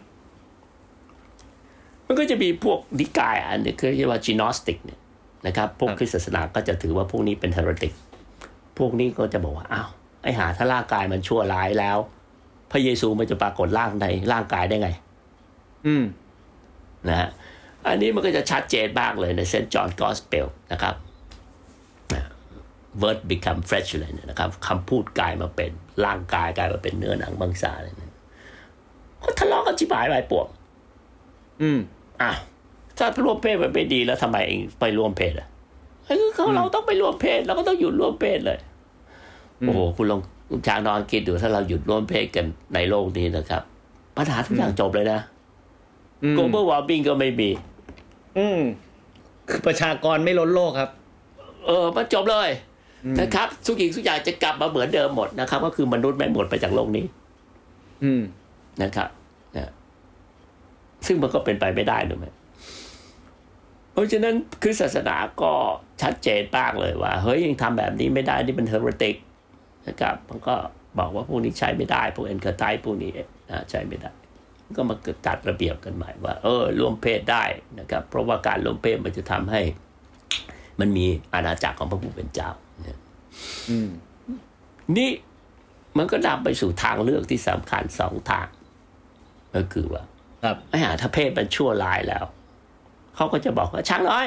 มันก็จะมีพวกนิกายอันหนึ่งคือเรียกว่า Gnostic เนี่ย นะครับ พวกครับคริสตศาสนาก็จะถือว่าพวกนี้เป็น heretic พวกนี้ก็จะบอกว่าอ้าวไอ้ห่าถ้าร่างกายมันชั่วร้ายแล้ว พระเยซูมันจะปรากฏร่างในร่างกายได้ไง อืมนะฮะอันนี้มันก็จะชัดเจนมากเลยในเซนต์จอห์นกอสเปลนะครับ word become flesh เลยเนี่ยนะครับคำพูดกลายมาเป็นร่างกายกลายมาเป็นเนื้อหนังมังสาเลยเนี่ยก็ทะเลาะกันชิบหายไปปวกอืมอ้าว ถ้าร่วมเพศมันไม่ดีแล้วทำไมเองไปร่วมเพศอะเฮ้ยเขาเราต้องไปร่วมเพศเราก็ต้องหยุดร่วมเพศเลยโอ้โหคุณลองคุณจางนอนคิดดูถ้าเราหยุดร่วมเพศกันในโลกนี้นะครับ ปัญหาทุกอย่างจบเลยนะอืม global warming ก็ไม่มี อืมคือประชากรไม่ล้นโลกครับ เออ มันจบเลยนะครับทุกอย่างทุกอย่างจะกลับมาเหมือนเดิมหมดนะครับ ก็คือมนุษย์ไม่หมดไปจากโลกนี้ อืมนะครับนะซึ่งมันก็เป็นไปไม่ได้ถูกไหม เพราะฉะนั้นคือศาสนาก็ชัดเจนมากเลยว่า เฮ้ยยังทำแบบนี้ไม่ได้นี่เป็นเทอร์ติกนะครับมันก็บอกว่าพวกนี้ใช้ไม่ได้ พวกเอ็นเคอร์ไทพวกนี้นะใช้ไม่ได้ ก็มาจัดระเบียบกันใหม่ว่า เออร่วมเพศได้นะครับ เพราะว่าการร่วมเพศมันจะทำให้ มันมีอาณาจักรของพระผู้เป็นเจ้าเนี่ยอืมนี่มันก็นำไปสู่ทางเลือกที่สำคัญสองทาง ก็คือว่าครับไอ้หาถ้าเพศมันชั่วร้ายแล้ว เขาก็จะบอกว่าช้างน้อย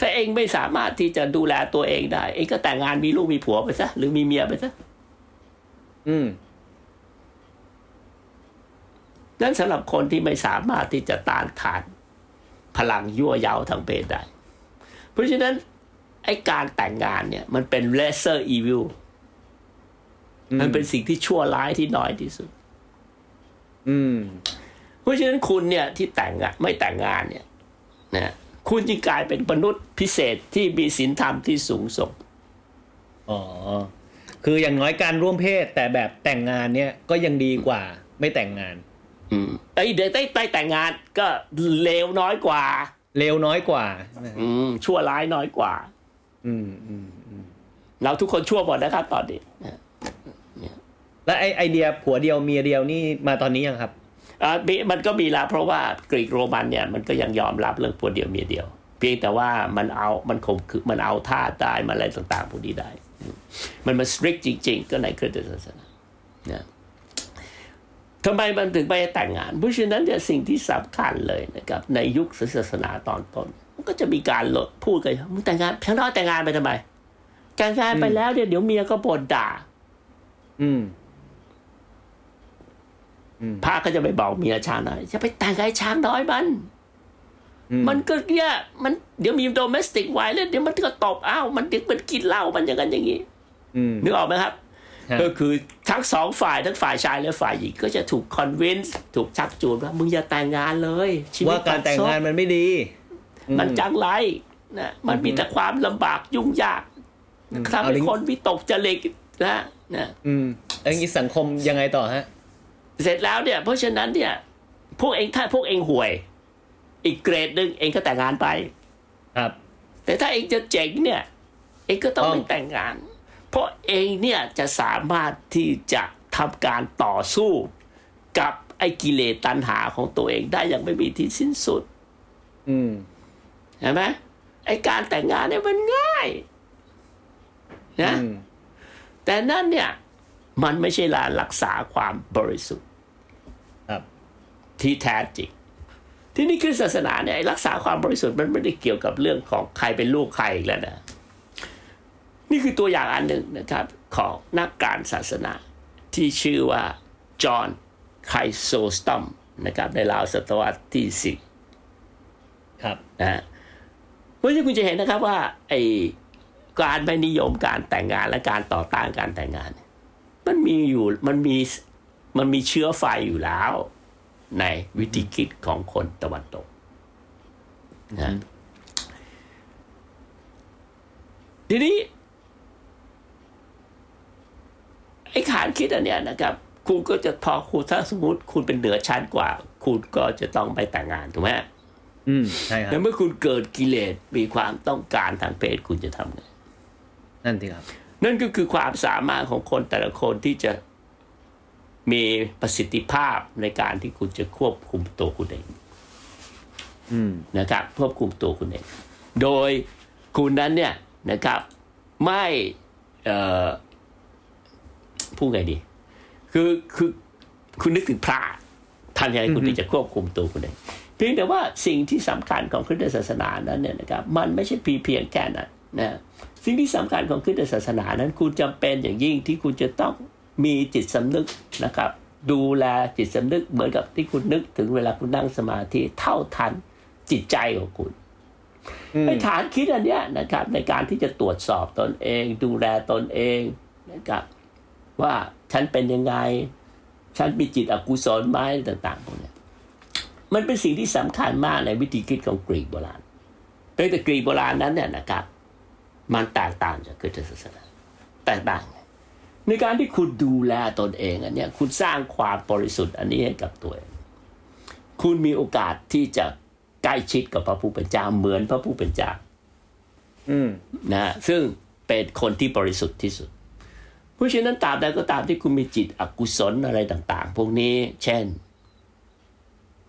ถ้าเองไม่สามารถที่จะดูแลตัวเองได้ เองก็แต่งงานมีลูกมีผัวไปซะหรือมีเมียไปซะอืมนั่นสำหรับคนที่ไม่สามารถที่จะต้านทาน พลังยั่วเย้าทางเพศได้ เพราะฉะนั้น ไอ้การแต่งงานเนี่ย มันเป็น lesser evil มันเป็นสิ่งที่ชั่วร้ายที่น้อยที่สุด อืม เพราะฉะนั้นคุณเนี่ยที่แต่งงานไม่แต่งงานเนี่ย นะคุณจึงกลายเป็นมนุษย์พิเศษที่มีศีลธรรมที่สูงส่ง อ๋อ คืออย่างน้อยการร่วมเพศแต่แบบแต่งงานเนี่ยก็ยังดีกว่า ไม่แต่งงาน อืมไอ้เด็กใต้ใต้แต่งงานก็เลวน้อยกว่าเร็วน้อยกว่า อืมชั่วร้ายน้อยกว่า อืมอืมอืมเราทุกคนชั่วหมดนะครับตอนนี้นะแล้วไอไอเดียผัวเดียวเมียเดียวนี่มาตอนนี้ยังครับอ่า มันก็มีล้วเพราะว่ากรีกโรมันเนี่ยมันก็ยังยอมรับเรื่องผัวเดียวเมียเดียว เพียงแต่ว่ามันเอามันข่มขืนมันเอาท่าได้มันอะไรต่างๆพวกนี้ได้ มันมาสตริกจริง ๆ ก็ในคริสตศาสนานะทำไมมันถึงไปแต่งงาน เพราะฉะนั้นเนี่ยสิ่งที่สำคัญเลยนะครับในยุคศาสนาตอนต้นมันก็จะมีการลดพูดกันมึงแต่งงานฉันน้อยแต่งงานไปทำไมแต่งงานไปแล้วเนี่ยเดี๋ยวเมียก็บ่นด่า อืม พระก็จะไปบอกเมียช้างน้อยจะไปแต่งกับไอ้ช้างน้อยมันอืมมันก็เนี่ยมันเดี๋ยวมีโดเมสติกไวเลนเดี๋ยวมันก็ตบอ้าวมันเด็กมันกินเหล้ามันอย่างนั้นอย่างนี้อืมนึกออกไหมครับฮะก็คือทั้งสองฝ่ายทั้งฝ่ายชายและฝ่ายหญิงก็จะถูกคอนวินส์ถูกชักจูงว่ามึงอย่าแต่งงานเลยชีวิตว่าการแต่งงานมันไม่ดี มันจังไรนะมันมีแต่ความลำบากยุ่งยากทำเอาให้ลิงคนวิตกจริตนะนะอืมแล้วอย่างนี้สังคมยังไงต่อฮะ เสร็จแล้วเนี่ย เพราะฉะนั้นเนี่ย พวกเองถ้าพวกเองห่วย อีกเกรดหนึ่งเองก็แต่งงานไป ครับ แต่ถ้าเองจะเจ๋งเนี่ย เองก็ต้องต้องไม่แต่งงาน เพราะเองเนี่ยจะสามารถที่จะทำการต่อสู้กับไอ้กิเลสตัณหาของตัวเองได้อย่างไม่มีที่สิ้นสุด อืมเห็นไหมไอ้การแต่งงานเนี่ยมันง่ายนะอืมแต่นั่นเนี่ย มันไม่ใช่การรักษาความบริสุทธิ์ครับ ที่แท้จริง ที่นี่คือศาสนาเนี่ยไอ้รักษาความบริสุทธิ์มันไม่ได้เกี่ยวกับเรื่องของใครเป็นลูกใครอีกแล้วนะนี่คือตัวอย่างอันหนึ่งนะครับของนักการศาสนาที่ชื่อว่าจอห์นไคโซสตอมนะครับในราวศตวรรษที่สิบครับนะฮะเพราะฉะนั้นคุณจะเห็นนะครับว่าไอ้การไม่นิยมการแต่งงานและการต่อต้านการแต่งงานเนี่ยมันมีอยู่มันมีมันมีเชื้อไฟอยู่แล้ว ในวิธีคิดของคนตะวันตกนะทีนี้ไอ้ขานคิดอันเนี้ยนะครับ คุณก็จะพอคุณถ้าสมมติคุณเป็นเหนือชั้นกว่า คุณก็จะต้องไปแต่งงานถูกไหมอืมใช่ครับแล้วเมื่อคุณเกิดกิเลสมีความต้องการทางเพศคุณจะทำไงนั่นสิครับ นั่นก็คือความสามารถของคนแต่ละคนที่จะ มีประสิทธิภาพในการที่คุณจะควบคุมตัวคุณเองอืมนะครับ ควบคุมตัวคุณเอง โดยคุณนั้นเนี่ยนะครับ ไม่เอ่อพูดไงดี คือคือคุณนึกถึงพระทำยังไงคุณถึงจะควบคุมตัวคุณเองเพียงแต่ว่าสิ่งที่สำคัญของคริสตศาสนานั้นเนี่ยนะครับ มันไม่ใช่เพียงเพียงแค่นั้นนะสิ่งที่สำคัญของคริสตศาสนานั้น คุณจำเป็นอย่างยิ่งที่คุณจะต้อง มีจิตสำนึกนะครับ ดูแลจิตสำนึกเหมือนกับที่คุณนึกถึงเวลาคุณนั่งสมาธิเท่าทันจิตใจของคุณอืมไอ้ฐานคิดอันเนี้ยนะครับ ในการที่จะตรวจสอบตนเอง ดูแลตนเองนะครับ ว่าฉันเป็นยังไง ฉันมีจิตอกุศลไหมต่างๆพวกเนี้ยมันเป็นสิ่งที่สำคัญมากในวิธีคิดของกรีกโบราณแต่กรีกโบราณนั้นเนี่ยนะครับ มันแตกต่างจากคริสตศาสนาแตกต่างไง ในการที่คุณดูแลตนเองอันเนี้ยคุณสร้างความบริสุทธิ์อันนี้ให้กับตัวเองคุณมีโอกาสที่จะใกล้ชิดกับพระผู้เป็นเจ้าเหมือนพระผู้เป็นเจ้าอืมนะฮะซึ่งเป็นคนที่บริสุทธิ์ที่สุด เพราะฉะนั้นตราบใดก็ตามที่คุณมีจิตอกุศลอะไรต่าง ๆ พวกนี้ เช่น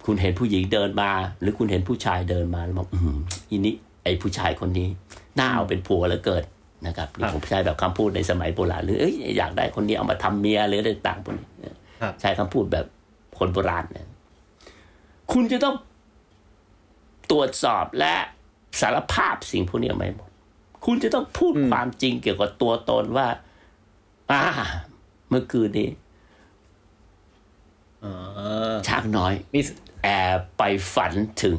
คุณเห็นผู้หญิงเดินมา หรือคุณเห็นผู้ชายเดินมาแล้วบอกอืมอีนี้ไอ้ผู้ชายคนนี้น่าเอาเป็นผัวแล้วเกิด นะครับนี่ผมใช้แบบคำพูดในสมัยโบราณหรือเอ้ยอยากได้คนนี้เอามาทำเมียหรืออะไรต่างๆพวกนี้ครับใช้คำพูดแบบคนโบราณเนี่ยคุณจะต้องตรวจสอบและสารภาพสิ่งพวกนี้ออกมาให้หมด คุณจะต้องพูดความจริงเกี่ยวกับตัวตนว่าอ่าเมื่อคืนนี้อ๋อช้างน้อยมีแอบไปฝันถึง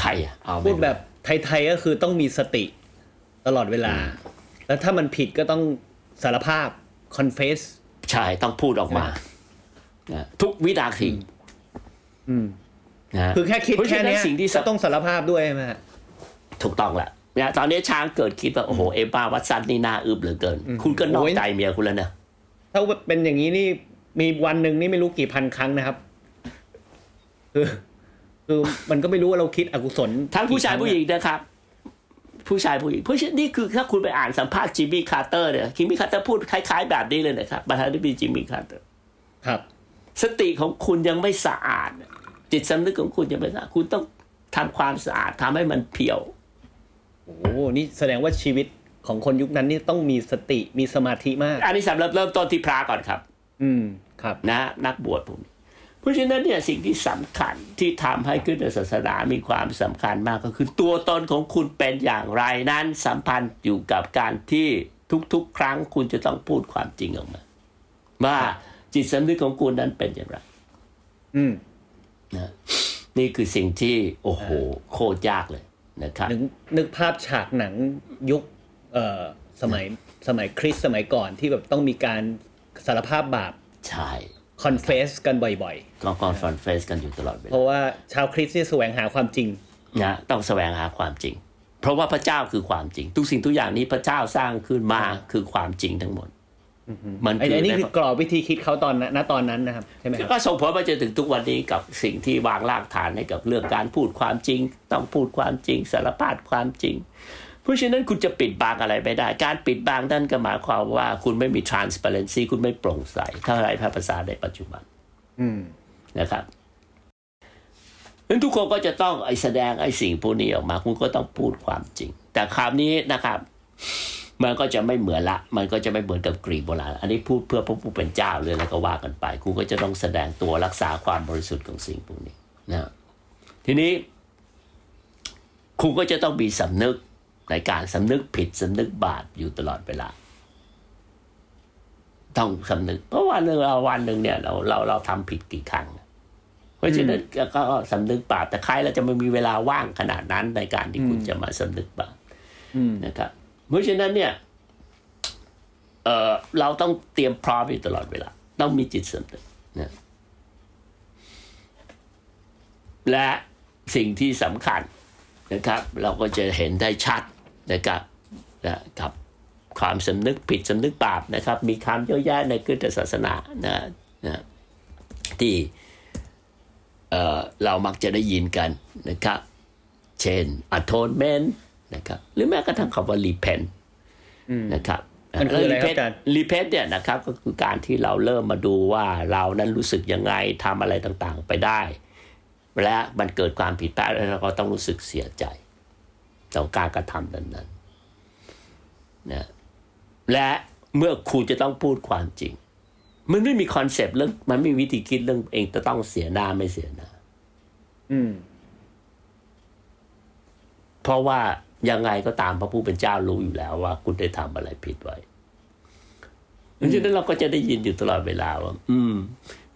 ใครอะเอาไม่พูดรู้แบบไทยๆก็คือต้องมีสติ ตลอดเวลา แล้วถ้ามันผิดก็ต้องสารภาพ confess ใช่ต้องพูดออกมานะทุกวินาทีอืมนะคือแค่คิดเพราะแค่ฉะนั้นเนี้ยสิ่งที่ก็ต้องสารภาพด้วยใช่ไหมฮะถูกต้องแหละเนี่ยตอนนี้ช้างเกิดคิดว่าโอ้โหเอบ้าวัตสันนี่น่าอึบเหลือเกิน คุณก็นอกโอ้ยใจเมียคุณแล้วนะถ้าเป็นอย่างนี้นี่มีวันหนึ่งนี่ไม่รู้กี่พันครั้งนะครับ คือ คือมันก็ไม่รู้ว่าเราคิดอกุศลทั้งผู้ชายกี่ครั้ผู้หญิงนะครับ ผู้ชายผู้หญิงเพราะฉะนั้นนี่คือถ้าคุณไปอ่านสัมภาษณ์จิมมี่คาร์เตอร์เนี่ยจิมมี่คาร์เตอร์พูดคล้ายๆแบบนี้เลยนะครับประธานาธิบดีจิมมี่คาร์เตอร์ครับ สติของคุณยังไม่สะอาด จิตสำนึกของคุณยังไม่สะอาดคุณต้องทำความสะอาดทำให้มัน pure โอ้โหนี่แสดงว่าชีวิตของคนยุคนั้นนี่ต้องมีสติมีสมาธิมาก อันนี้สำหรับเริ่มต้นที่พระก่อนครับ อืมครับนะนักบวชพวกนี้ เพราะฉะนั้นเนี่ยสิ่งที่สำคัญที่ทำให้คริสตศาสนามีความสำคัญมากก็คือตัวตนของคุณเป็นอย่างไรนั้นสัมพันธ์อยู่กับการที่ทุกๆ ครั้งคุณจะต้องพูดความจริงออกมา ว่าจิตสำนึกของคุณนั้นเป็นอย่างไร อืมนะนี่คือสิ่งที่โอ้โห โคตรยากเลยนะครับนึกนึกภาพฉากหนังยุคเอ่อสมัยสมัยคริสต์สมัยก่อนที่แบบต้องมีการสารภาพบาปใช่ confess กันบ่อยก็คอนฟอนเฟสกันอยู่ตลอดเวๆเพลาราะว่าชาวคริสต์นี่แสวงหาความจริงนะต้องแสวงหาความจริง เพราะว่าพระเจ้าคือความจริง ทุกสิ่งทุกอย่างนี้พระเจ้าสร้างขึ้นมาคือความจริงทั้งหมดมันไอ้คือไอ้นี่ในคือกรอบวิธีคิดเขาตอนนั้นณตอนนั้นนะครับใช่ไหมครับก็ส่งผลมาจนถึงทุกวันนี้กับสิ่งที่วางรากฐานให้กับเรื่องการพูดความจริง ต้องพูดความจริงสารภาพความจริงเพ ราะฉะนั้นคุณจะปิดบังอะไรไม่ได้ การปิดบังนั่นก็หมายความว่าคุณไม่มี transparency คุณไม่โปร่งใสเท่าไรภาษาในปัจจุบันอืมนะครับนั้นทุกคนก็จะต้องไอแสดงไอสิ่งพวกนี้ออกมา คุณก็ต้องพูดความจริง แต่คราวนี้นะครับ มันก็จะไม่เหมือนละ มันก็จะไม่เหมือนกับกรีกโบราณ อันนี้พูดเพื่อพระผู้เป็นเจ้าเลยแล้วก็ว่ากันไปครูก็จะต้องแสดงตัวรักษาความบริสุทธิ์ของสิ่งพวกนี้นะทีนี้ครูก็จะต้องมีสำนึก ในการสำนึกผิดสำนึกบาปอยู่ตลอดเวลา ต้องสำนึก เพราะวันหนึ่งเราวันหนึ่งเนี่ย เราเราเราทำผิดกี่ครั้งเพราะฉะนั้นก็ก็สำนึกบาปแต่ใครเราจะไม่มีเวลาว่างขนาดนั้นในการที่คุณจะมาสำนึกบาปอืมนะครับ เพราะฉะนั้นเนี่ยเออเราต้องเตรียมพร้อมอยู่ตลอดเวลา ต้องมีจิตสำนึกนะและสิ่งที่สำคัญนะครับ เราก็จะเห็นได้ชัด นะครับนะครับความสำนึกผิดสำนึกบาปนะครับ มีคำเยอะแยะในคริสตศาสนานะนะที่เอ่อเรามักจะได้ยินกันนะครับ เช่น atonement นะครับหรือแม้กระทั่งคำว่า repent นะครับมันคืออะไรครับอาจารย์ repent เนี่ยนะครับก็คือการที่เราเริ่มมาดูว่าเรานั้นรู้สึกยังไงทำอะไรต่างๆไปได้ และมันเกิดความผิดพลาดแล้วเราก็ต้องรู้สึกเสียใจ ต่อการกระทำนั้นๆนะและเมื่อครูจะต้องพูดความจริง มันไม่มีคอนเซปต์เรื่อง มันไม่มีวิธีคิดเรื่องเองจะต้องเสียหน้าไม่เสียหน้าอืม เพราะว่ายังไงก็ตามพระผู้เป็นเจ้ารู้อยู่แล้วว่า คุณได้ทำอะไรผิดไว้ดังนั้นเราก็จะได้ยินอยู่ตลอดเวลาว่า อืม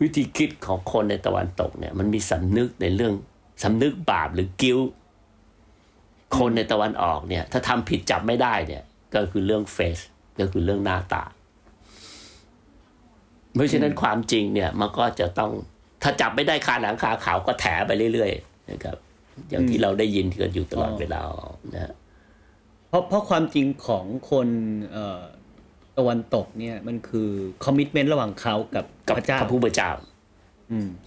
วิธีคิดของคนในตะวันตกเนี่ย มันมีสำนึกในเรื่องสำนึกบาปหรือกิ้ว คนในตะวันออกเนี่ย ถ้าทำผิดจับไม่ได้เนี่ย ก็คือเรื่องเฟซก็คือเรื่องหน้าตา เพราะฉะนั้นความจริงเนี่ย มันก็จะต้องถ้าจับไม่ได้คาหนังคาเขาวก็แถไปเรื่อยๆนะครับ อย่างที่เราได้ยินกันอยู่ตลอดเวลานะฮะเพราะเพราะความจริงของคนเอ่อตะวันตกเนี่ย มันคือคอมมิชเมนต์ระหว่างเขากับกับพระเจ้าพระผู้เป็นเจ้าอืม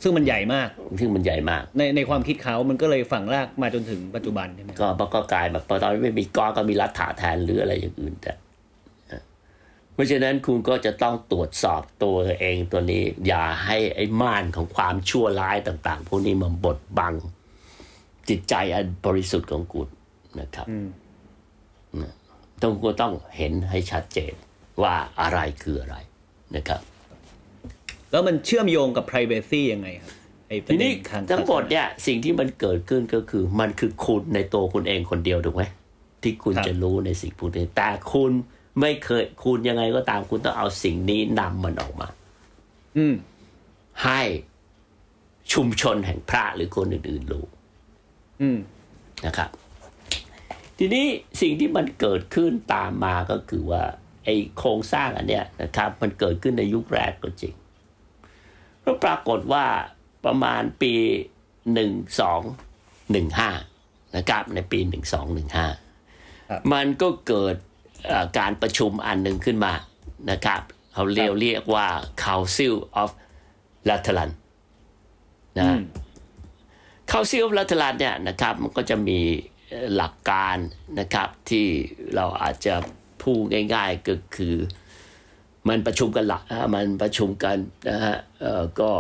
ซึ่งมันใหญ่มาก ซึ่งมันใหญ่มาก ในในความคิดเขามันก็เลยฝังรากมาจนถึงปัจจุบันใช่ไหมครับก็มันก็กลายแบบพอตอนนี้ไม่มีก้อนก็มีรัฐาแทนหรืออะไรอย่างอื่นแต่เพราะฉะนั้นคุณก็จะต้องตรวจสอบตัวเองตัวนี้ อย่าให้ไอ้ม่านของความชั่วร้ายต่าง ๆ พวกนี้มันบดบัง จิตใจอันบริสุทธิ์ของคุณนะครับอืมนะต้องก็ต้องเห็นให้ชัดเจนว่าอะไรคืออะไรนะครับ แล้วมันเชื่อมโยงกับ privacy ยังไงครับไอ้ประทีเด็นี้นทางทั้งหมดศาสนาเนี่ยสิ่งที่มันเกิดขึ้นก็คือ มันคือคุณในตัวคุณเองคนเดียวถูกไหมที่คุณครับจะรู้ในสิ่งพวกนี้แต่คุณไม่เคยคุณยังไงก็ตามคุณต้องเอาสิ่งนี้นำมันออกมา อืม ให้ชุมชนแห่งพระหรือคนอื่นๆรู้อืมนะครับ ทีนี้สิ่งที่มันเกิดขึ้นตามมาก็คือว่า ไอ้โครงสร้างอันเนี้ยนะครับ มันเกิดขึ้นในยุคแรกก็จริง แล้วปรากฏว่าประมาณปีหนึ่งสองหนึ่งห้านะครับ ในปีหนึ่งสองหนึ่งห้าครับมันก็เกิดเอ่อการประชุมอันหนึ่งขึ้นมานะครับเขาเรียกเรียกว่า Council of Lateran นะอืมเข้าซิลรัฐลานเนี่ยนะครับมันก็จะมีเอ่อหลักการนะครับที่เราอาจจะพูดง่ายๆก็คือ มันประชุมกันหลักอ่ามันประชุมกันนะฮะเอ่อก็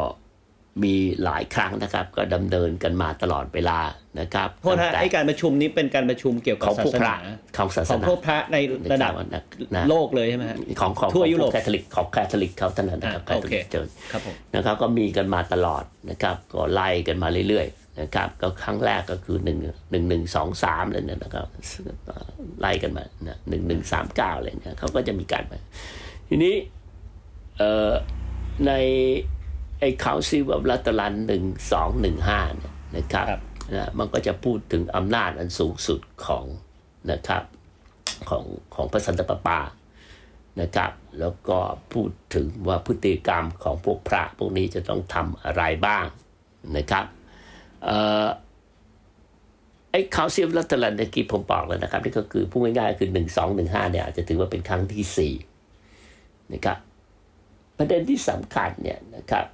มีหลายครั้งนะครับ ก็ดำเนินกันมาตลอดเวลานะครับโทษนะตั้งแต่ไอ้การประชุมนี้เป็นการประชุมเกี่ยวกับของศาพวกสพนาระของศาสของนาพวกพระในระดับนะนะโลกเลยใช่ไหมฮะของของทั่วของยุโรปแคทอลิกของแคทอลิกเขาเท่านั้นนะครับอ่าแคทอลิกโอเคเจอครับผมนะครับก็มีกันมาตลอดนะครับก็ไล่กันมาเรื่อยๆนะครับก็ครั้งแรกก็คือหนึ่งหนึ่งหนึ่งสองสามเลยเนี่ยนะครับไล่กันมานะหนึ่งหนึ่งสามเก้าเลยเนี่ยเขาก็จะมีการไป ทีนี้เอ่อในไอ้เขาซีวับรัตลันหนึ่งสองหนึ่งห้าเนี่ยนะครับครับนะมันก็จะพูดถึงอำนาจอันสูงสุดของนะครับของของพระสันตะปาปานะครับ แล้วก็พูดถึงว่าพฤติกรรมของพวกพระพวกนี้จะต้องทำอะไรบ้างนะครับเอ่อไอ้คาเซียมรัตลันเมื่อกี้ผมบอกแล้วนะครับ นี่ก็คือพูดง่ายๆคือหนึ่งสองหนึ่งห้าเนี่ยอาจจะถือว่าเป็นครั้งที่สี่ นะครับประเด็นที่สำคัญเนี่ยนะครับ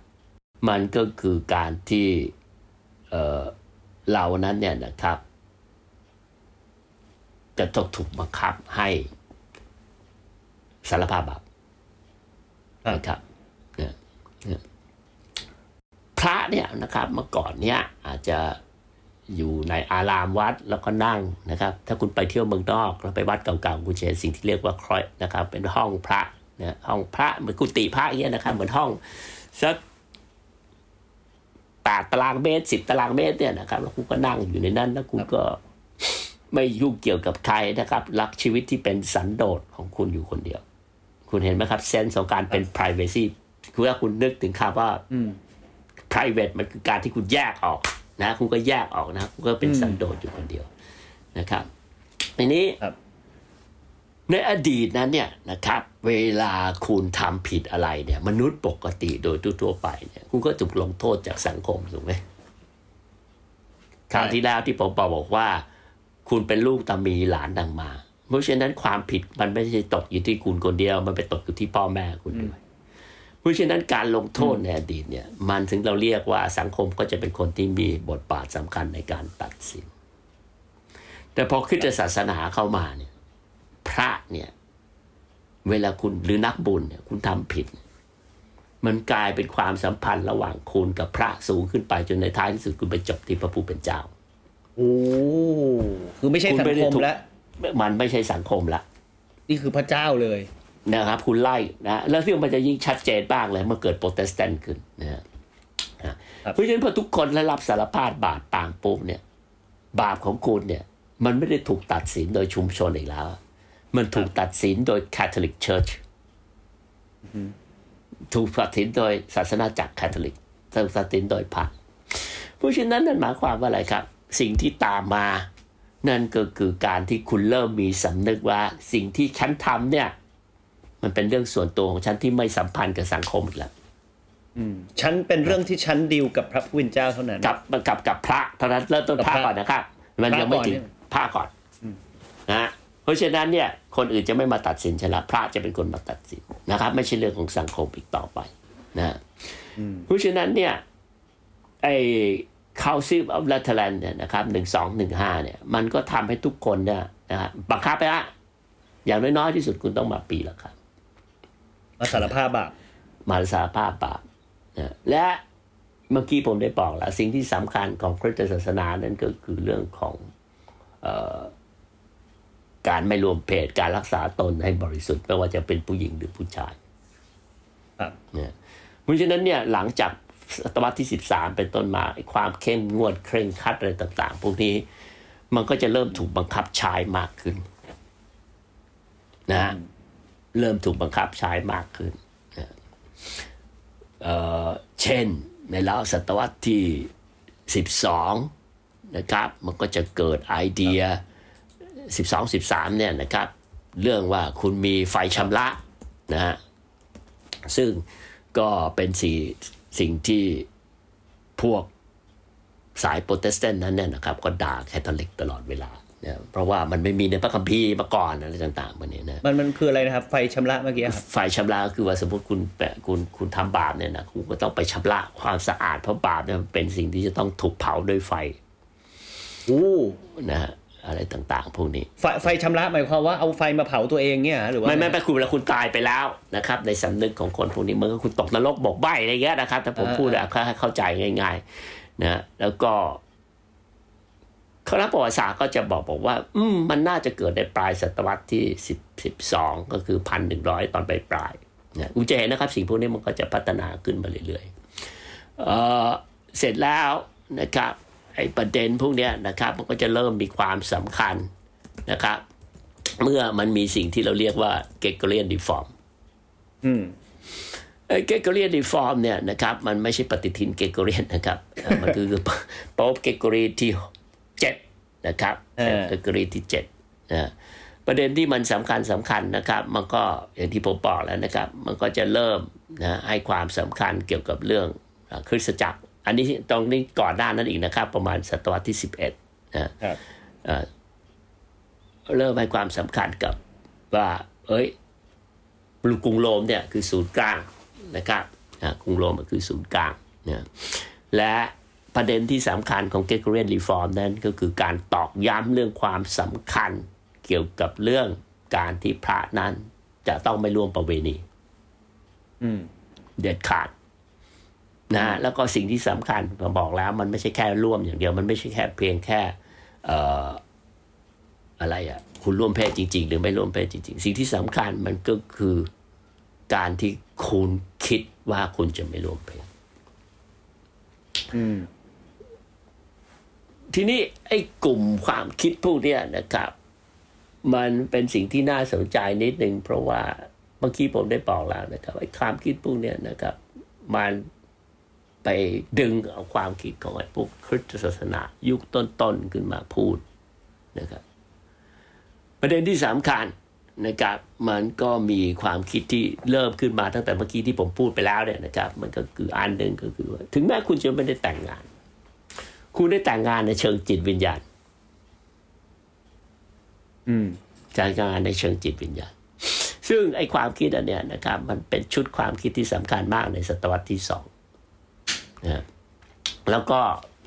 มันก็คือการที่เออเรานั้นเนี่ยนะครับ จะต้องถูกบังคับให้สารภาพบาปครับนะครับเนี่ยพระเนี่ยนะครับเมื่อก่อนเนี่ยอาจจะอยู่ในอารามวัดแล้วก็นั่งนะครับ ถ้าคุณไปเที่ยวเมืองนอกแล้วไปวัดเก่าๆคุณจะเห็นสิ่งที่เรียกว่าครอยนะครับ เป็นห้องพระ นะห้องพระเหมือนกุฏิพระอย่างเงี้ยนะครับ เหมือนห้องสักแปดตารางเมตรสิบตารางเมตรเนี่ยนะครับ แล้วคุณก็นั่งอยู่ในนั้นแล้วคุณก็ไม่ยุ่งเกี่ยวกับใครนะครับ รักชีวิตที่เป็นสันโดษของคุณอยู่คนเดียว คุณเห็นไหมครับเซนส์ของการเป็น privacy คือว่าคุณนึกถึงคำว่าอืม private มันคือการที่คุณแยกออกนะ คุณก็แยกออกนะ คุณก็เป็นอืมสันโดษอยู่คนเดียวนะครับทีนี้ครับ ในอดีตนั้นเนี่ยนะครับเวลาคุณทำผิดอะไรเนี่ยมนุษย์ปกติโดยทั่วๆไปเนี่ยคุณก็ถูกลงโทษจากสังคมถูกไหมคราวที่แล้วที่ผมบอกว่า คุณเป็นลูกตามีหลานดังมา เพราะฉะนั้นความผิดมันไม่ใช่ตกอยู่ที่คุณคนเดียว มันไปตกอยู่ที่พ่อแม่คุณด้วยเพราะฉะนั้นการลงโทษในอดีตเนี่ย มันถึงเราเรียกว่าสังคมก็จะเป็นคนที่มีบทบาทสำคัญในการตัดสิน แต่พอคริสตศาสนาเข้ามาเนี่ย พระเนี่ย เวลาคุณหรือนักบุญเนี่ยคุณทำผิด มันกลายเป็นความสัมพันธ์ระหว่างคุณกับพระสูงขึ้นไปจนในท้ายที่สุดคุณไปจบที่พระผู้เป็นเจ้า โอ้คือไม่ใช่คุณสังไม่ได้คมถูกแล้วมันไม่ใช่สังคมละนี่คือพระเจ้าเลยนะครับ คุณไล่นะแล้วที่มันจะยิ่งชัดเจนบ้างเลยเมื่อเกิดโปรเตสแตนต์ขึ้นนะฮะนะเพราะฉะนั้นพอทุกคนได้รับสารภาพบาปต่างปุ๊บเนี่ย บาปของคุณเนี่ย มันไม่ได้ถูกตัดสินโดยชุมชนอีกแล้ว มันถูกตัดสินโดย Catholic Church ถูกตัดสินโดยศาสนาจักรคาทอลิกถูกตัดสินโดยพระเพราะฉะนั้นนั่นหมายความว่าอะไรครับ สิ่งที่ตามมา นั่นก็คือการที่คุณเริ่มมีสำนึกว่า สิ่งที่ฉันทำเนี่ย มันเป็นเรื่องส่วนตัวของฉันที่ไม่สัมพันธ์กับสังคมอีกแล้วฉันเป็นเรื่องที่ฉันดีลกับพระผู้เป็นเจ้าเท่านั้นกับกับกับพระเท่านั้นเริ่มต้นกับพระพระก่อนนะครับ มันยังไม่ถึงพระก่อนพระก่อนนะ เพราะฉะนั้นเนี่ยคนอื่นจะไม่มาตัดสินฉันละพระจะเป็นคนมาตัดสินนะครับ ไม่ใช่เรื่องของสังคมอีกต่อไปนะเพราะฉะนั้นเนี่ยไอ้ Council of Lateran เนี่ยนะครับหนึ่งสองหนึ่งห้าเนี่ย มันก็ทำให้ทุกคนเนี่ยนะฮะบังคับไปละอย่างน้อยๆที่สุดคุณต้องมาปีละครับ มาสารภาพบาปมาสารภาพบาปนะและเมื่อกี้ผมได้บอกแล้วสิ่งที่สำคัญของคริสตศาสนานั้นก็คือเรื่องของเออ การไม่รวมเพศการรักษาตนให้บริสุทธิ์ไม่ว่าจะเป็นผู้หญิงหรือผู้ชายครับเนี่ยเพราะฉะนั้นเนี่ยหลังจากศตวรรษที่ 13 เป็นต้นมาไอ้ความเข้มงวดเคร่งครัดอะไรต่าง ๆ พวกนี้มันก็จะเริ่มถูกบังคับใช้มากขึ้นนะฮะเริ่มถูกบังคับใช้มากขึ้นนะเอ่อเช่นในราวศตวรรษที่ 12 นะครับ มันก็จะเกิดไอเดีย 12 13เนี่ยนะครับ เรื่องว่าคุณมีไฟชำระนะฮะซึ่งก็เป็นสิ่งสิ่งที่พวกสายโปรเตสแตนต์นั้นเนี่ยนะครับ ก็ด่าแคทอลิกตลอดเวลาเนี่ยเพราะว่ามันไม่มีในพระคัมภีร์มาก่อนอะไรต่างๆพวกนี้นะมันมันคืออะไรนะครับ ไฟชำระเมื่อกี้ครับฝ่ายชำระก็คือว่าสมมติคุณแปะคุณคุณทำบาปเนี่ยนะคุณก็ต้องไปชำระความสะอาดเพราะบาปเนี่ยมันเป็นสิ่งที่จะต้องถูกเผาด้วยไฟโอ้นะฮะ อะไรต่างๆ พวกนี้ ไฟไฟชำระหมายความว่าเอาไฟมาเผาตัวเองเนี่ยเหรอหรือว่าไม่ไม่ไม่คุณเวลาคุณตายไปแล้วนะครับ ในสำนึกของคนพวกนี้เมื่อคุณตกนรกบกใบอะไรเงี้ยนะครับ แต่ผมพูดอะให้เข้าใจง่าย ๆ นะแล้วก็คณะประวัติศาสตร์ก็จะบอกบอกว่า อืมมันน่าจะเกิดในปลายศตวรรษที่สิบสิบสองก็คือพันหนึ่งร้อยตอนปลายปลายๆนะคุณจะเห็นนะครับ สิ่งพวกนี้มันก็จะพัฒนาขึ้นมาเรื่อยๆเอ่อเสร็จแล้วนะครับ ไอ้ประเด็นพวกเนี้ยนะครับมันก็จะเริ่มมีความสำคัญนะครับ เมื่อมันมีสิ่งที่เราเรียกว่าเกเกเรียนดีฟอร์มอืมเกเกเรียนดีฟอร์มเนี่ยนะครับ มันไม่ใช่ปฏิทินเกเกเรียนนะครับเอ่อมันคือโป๊ปเกเกเรียนที่เจ็ดนะครับเออเกเกเรียนที่เจ็ดนะประเด็นที่มันสำคัญสำคัญนะครับ มันก็อย่างที่ผมบอกแล้วนะครับ มันก็จะเริ่มนะให้ความสำคัญเกี่ยวกับเรื่องเอ่อคริสตจักร อันนี้ตรงนี้ก่อนหน้านั้นอีกนะครับ ประมาณศตวรรษที่สิบเอ็ดนะครับเริ่มให้ความสำคัญกับว่า เอ้ยกรุงโรมเนี่ยคือศูนย์กลางนะครับอ่ากรุงโรมก็คือศูนย์กลางนะและประเด็นที่สำคัญของเก g เรียนรีฟอร์มนั้นก็คือการตอกย้ำเรื่องความสำคัญเกี่ยวกับเรื่องการที่พระนั้นจะต้องไม่ร่วมประเวณีอืมเด็ดขาด นะแล้วก็สิ่งที่สำคัญผมบอกแล้ว มันไม่ใช่แค่ร่วมอย่างเดียว มันไม่ใช่แค่เพียงแค่เอ่ออะไรอะ่ะ คุณร่วมเพศจริง ๆ หรือไม่ร่วมเพศจริง ๆ สิ่งที่สำคัญมันก็คือการที่คุณคิดว่าคุณจะไม่ร่วมเพศอืมทีนี้ไอ้กลุ่มความคิดพวกเนี้ยนะครับ มันเป็นสิ่งที่น่าสนใจนิดหนึ่งเพราะว่าเมื่อกี้ผมได้บอกแล้วนะครับไอ้ความคิดพวกเนี้ยนะครับ มัน ไปดึงเอาความคิดของไอ้พวกคริสตศาสนา ยุคต้นๆขึ้นมาพูดนะครับประเด็นที่สำคัญนะครับมันก็มีความคิดที่เริ่มขึ้นมาตั้งแต่เมื่อกี้ที่ผมพูดไปแล้วเนี่ยนะครับ มันก็คืออันหนึ่งก็คือว่าถึงแม้คุณจะไม่ได้แต่งงาน คุณได้แต่งงานในเชิงจิตวิญญาณ อืมการงานในเชิงจิตวิญญาณ ซึ่งไอ้ความคิดอันเนี้ยนะครับ มันเป็นชุดความคิดที่สำคัญมากในศตวรรษที่สอง นะแล้วก็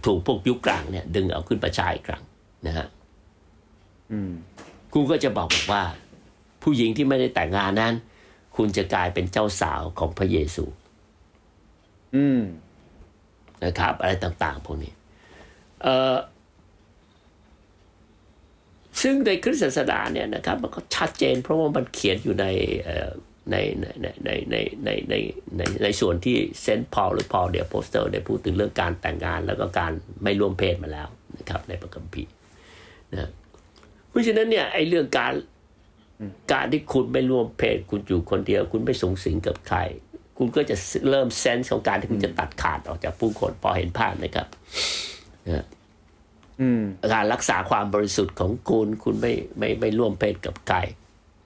ถูกพวกยุคกลางเนี่ยดึงเอาขึ้นประชาอีกครั้งนะฮะอืมคุณก็จะบอกบอกว่า ผู้หญิงที่ไม่ได้แต่งงานนั้น คุณจะกลายเป็นเจ้าสาวของพระเยซู อืมนะครับ อะไรต่าง ๆ พวกนี้ เอ่อซึ่งในคริสตศาสนาเนี่ยนะครับ มันก็ชัดเจน เพราะว่ามันเขียนอยู่ในเอ่อ ในในในในในในในในในส่วนที่เซนต์พอลหรือ Paul the Apostle ได้พูดถึงเรื่องการแต่งงานแล้วก็การไม่ร่วมเพศมาแล้วนะครับในพระคัมภีร์นะเพราะฉะนั้นเนี่ยไอ้เรื่องการการที่คุณไม่ร่วมเพศ คุณอยู่คนเดียว คุณไม่สุงสิงกับใคร คุณก็จะเริ่ม sense ของการที่คุณจะตัดขาดออกจากผู้คนพอเห็นภาพนะครับนะอืมการรักษาความบริสุทธิ์ของคุณ คุณไม่ไม่ไม่ร่วมเพศกับใคร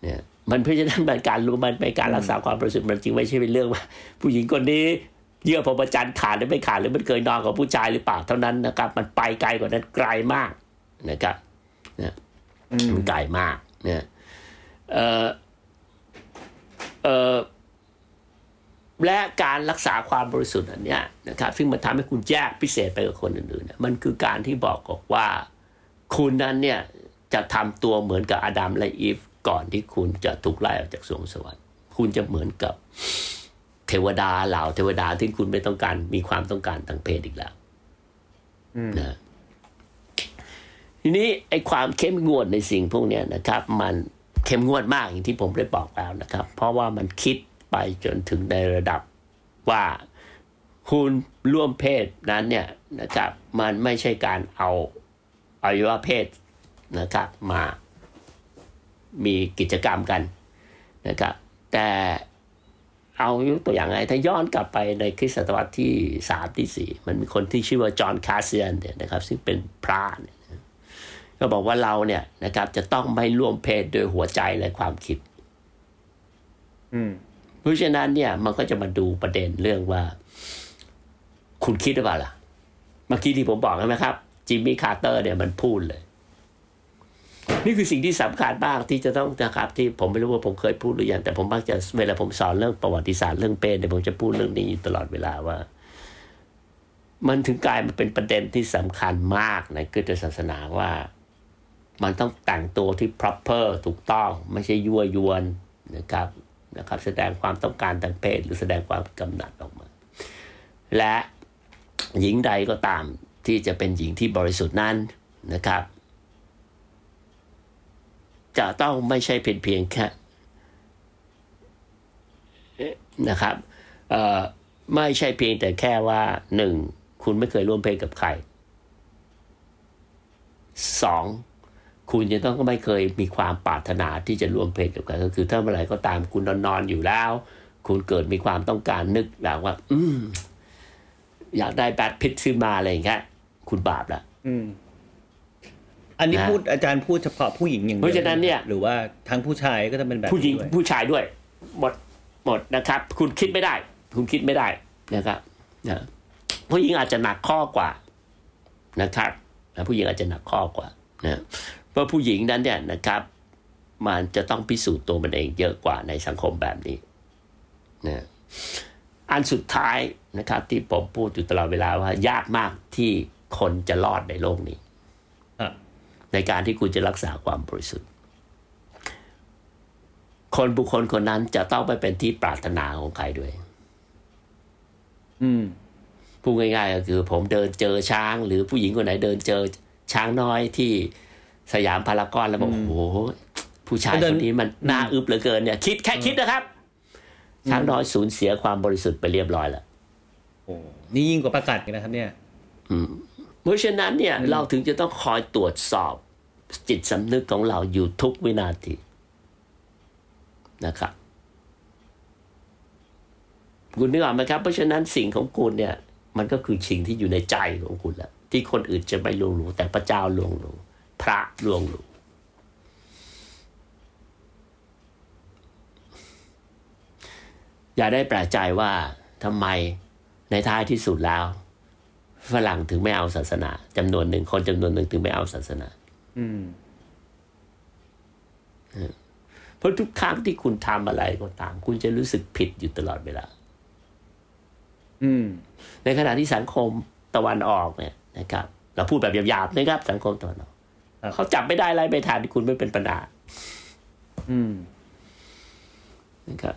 เนี่ย มันเพราะฉะนั้นมันการรู้มันเป็นการรักษาความบริสุทธิ์มันจริงไม่ใช่เป็นเรื่องว่า ผู้หญิงคนนี้เยื่อพรมจรรย์ขาดหรือไม่ขาดหรือมันเคยนอนกับผู้ชายหรือเปล่าเท่านั้นนะครับ มันไปไกลกว่านั้นไกลมากนะครับนะมันไกลมากเนี่ยเออเออและการรักษาความบริสุทธิ์อันเนี้ยนะครับ ซึ่งมันทำให้คุณแยกพิเศษไปกับคนอื่นๆเนี่ยมันคือการที่บอกบอกว่า คุณนั้นเนี่ยจะทำตัวเหมือนกับอาดัมและอีฟ ก่อนที่คุณจะถูกไล่ออกจากสวงสวรรค์ คุณจะเหมือนกับเทวดาเหล่าเทวดาที่คุณไม่ต้องการมีความต้องการทางเพศอีกแล้วอืมนะทีนี้ไอ้ความเข้มงวดในสิ่งพวกเนี้ยนะครับ มันเข้มงวดมากอย่างที่ผมได้บอกแล้วนะครับ เพราะว่ามันคิดไปจนถึงในระดับว่าคุณร่วมเพศนั้นเนี่ยนะครับ มันไม่ใช่การเอาอวัยวะเพศนะครับมา มีกิจกรรมกันนะครับ แต่เอายกตัวอย่างไงถ้าย้อนกลับไปในคริสตศตวรรษที่สามที่สี่มันมีคนที่ชื่อว่าจอห์นคาเซียนเนี่ยนะครับ ซึ่งเป็นพระเนี่ยนะก็บอกว่าเราเนี่ยนะครับ จะต้องไม่ร่วมเพศโดยหัวใจและความคิดอืมเพราะฉะนั้นเนี่ยมันก็จะมาดูประเด็นเรื่องว่า คุณคิดหรือเปล่าล่ะ เมื่อกี้ที่ผมบอกใช่ไหมครับจิมมี่คาร์เตอร์เนี่ยมันพูดเลย นี่คือสิ่งที่สำคัญมากที่จะต้องนะครับที่ผมไม่รู้ว่าผมเคยพูดหรือยังแต่ผมมักจะเวลาผมสอนเรื่องประวัติศาสตร์เรื่องเป็นเนี่ยผมจะพูดเรื่องนี้อยู่ตลอดเวลาว่า มันถึงกลายมาเป็นประเด็นที่สำคัญมากในคริสตศาสนาว่า มันต้องแต่งตัวที่ proper ถูกต้อง ไม่ใช่ยั่วยวนนะครับนะครับ แสดงความต้องการทางเพศหรือแสดงความกำหนัดออกมา และหญิงใดก็ตามที่จะเป็นหญิงที่บริสุทธิ์นั้นนะครับ จะต้องไม่ใช่เพียงเพียงแค่นะครับไม่ใช่เพียงแต่แค่ว่าหนึ่งคุณไม่เคยร่วมเพศกับใครสองคุณจะต้องไม่เคยมีความปรารถนาที่จะร่วมเพศกับใครก็คือถ้าเมื่อไหร่ก็ตามคุณนอนนอนๆอยู่แล้ว คุณเกิดมีความต้องการนึกแบบว่า อืมอยากได้แบดพิษขึ้นมาอะไรอย่างเงี้ยคุณบาปละอืม อันนี้นะพูดอาจารย์พูดเฉพาะผู้หญิงอย่างเดียวเพราะฉะนั้นเนี่ย หรือว่าทั้งผู้ชายก็จะเป็นแบบผู้หญิงนี้ด้วยผู้ชายด้วย หมดหมดนะครับ คุณคิดไม่ได้ คุณคิดไม่ได้นะครับนะผู้หญิงอาจจะหนักข้อกว่านะครับนะผู้หญิงอาจจะหนักข้อกว่านะเพราะผู้หญิงนั้นเนี่ยนะครับ มันจะต้องพิสูจน์ตัวมันเองเยอะกว่าในสังคมแบบนี้นะอันสุดท้ายนะครับ ที่ผมพูดอยู่ตลอดเวลาว่ายากมากที่คนจะรอดในโลกนี้อะ ในการที่คุณจะรักษาความบริสุทธิ์ คนบุคคลคนนั้นจะต้องไปเป็นที่ปรารถนาของใครด้วย อืมพูดง่ายๆก็คือ ผมเดินเจอช้าง หรือผู้หญิงคนไหนเดินเจอช้างน้อยที่สยามพารากอนแล้วบอกโอ้โหผู้ชายคนนี้มันน่าอึบเหลือเกินเนี่ย คิดแค่คิดนะครับ ช้างน้อยสูญเสียความบริสุทธิ์ไปเรียบร้อยแล้วโอ้นี่ยิ่งกว่าประกาศกันนะครับเนี่ย เพราะฉะนั้นเนี่ยเราถึงจะต้องคอยตรวจสอบจิตสำนึกของเราอยู่ทุกวินาทีนะครับ คุณนึกออกไหมครับ เพราะฉะนั้นสิ่งของคุณเนี่ย มันก็คือสิ่งที่อยู่ในใจของคุณแหละที่คนอื่นจะไม่ลวงรู้แต่พระเจ้าลวงรู้พระลวงรู้อย่าได้แปลกใจว่าทำไมในท้ายที่สุดแล้ว ฝรั่งถึงไม่เอาศาสนาจำนวนหนึ่งคนจำนวนหนึ่งถึงไม่เอาศาสนา อืมเพราะทุกครั้งที่คุณทำอะไรก็ตาม คุณจะรู้สึกผิดอยู่ตลอดเวลาอืมในขณะที่สังคมตะวันออกเนี่ยนะครับ เราพูดแบบหยาบๆนะครับ สังคมตะวันออกครับเขาจับไม่ได้อะไรไม่ทันคุณไม่เป็นปัญหาอืมนะครับ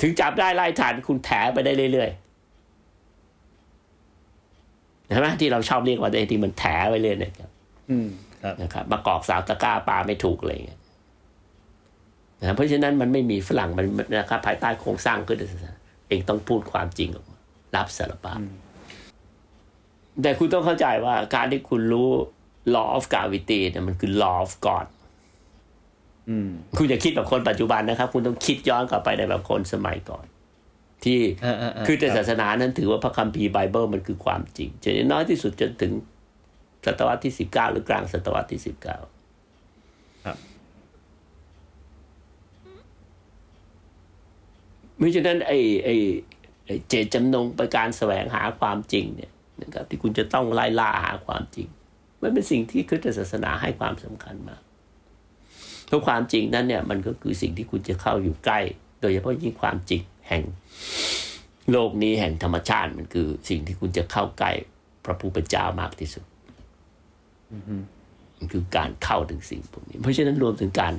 ถึงจับได้ไล่ทันคุณแถไปได้เรื่อยๆ ใช่ไหมที่เราชอบเรียกว่าไอ้ที่มันแถไปเรื่อยเนะครับอืมครับนะครับมากอกสาวตะกร้าปลาไม่ถูกอะไรอย่างเงี้ยนะเพราะฉะนั้นมันไม่มีฝรั่งมันนะครับภายใต้โครงสร้างขึ้นเองต้องพูดความจริงออกมารับสารภาพแต่คุณต้องเข้าใจว่าการที่คุณรู้ law of gravity เนี่ยมันคือ law of God อืมคุณอย่าคิดแบบคนปัจจุบันนะครับ คุณต้องคิดย้อนกลับไปในแบบคนสมัยก่อน ที่อ่าอ่าอ่าคือแต่ครับศาสนานั้นถือว่าพระคัมภีร์ไบเบิลมันคือความจริงจนน้อยที่สุดจนถึงศตวรรษที่สิบเก้าหรือกลางศตวรรษที่สิบเก้าครับเพราะฉะนั้นไอ้ไอ้ไอ้เจตจำนงไปการแสวงหาความจริงเนี่ยนะครับที่คุณจะต้องไล่ล่าหาความจริง มันเป็นสิ่งที่คริสตศาสนาให้ความสำคัญมากเพราะความจริงนั้นเนี่ยมันก็คือสิ่งที่คุณจะเข้าอยู่ใกล้ โดยเฉพาะยิ่งความจริง แห่งโลกนี้แห่งธรรมชาติมันคือ สิ่งที่คุณจะเข้าใกล้พระผู้เป็นเจ้ามากที่สุดมันคือการเข้าถึงสิ่งพวกนี้ เพราะฉะนั้นรวมถึงการ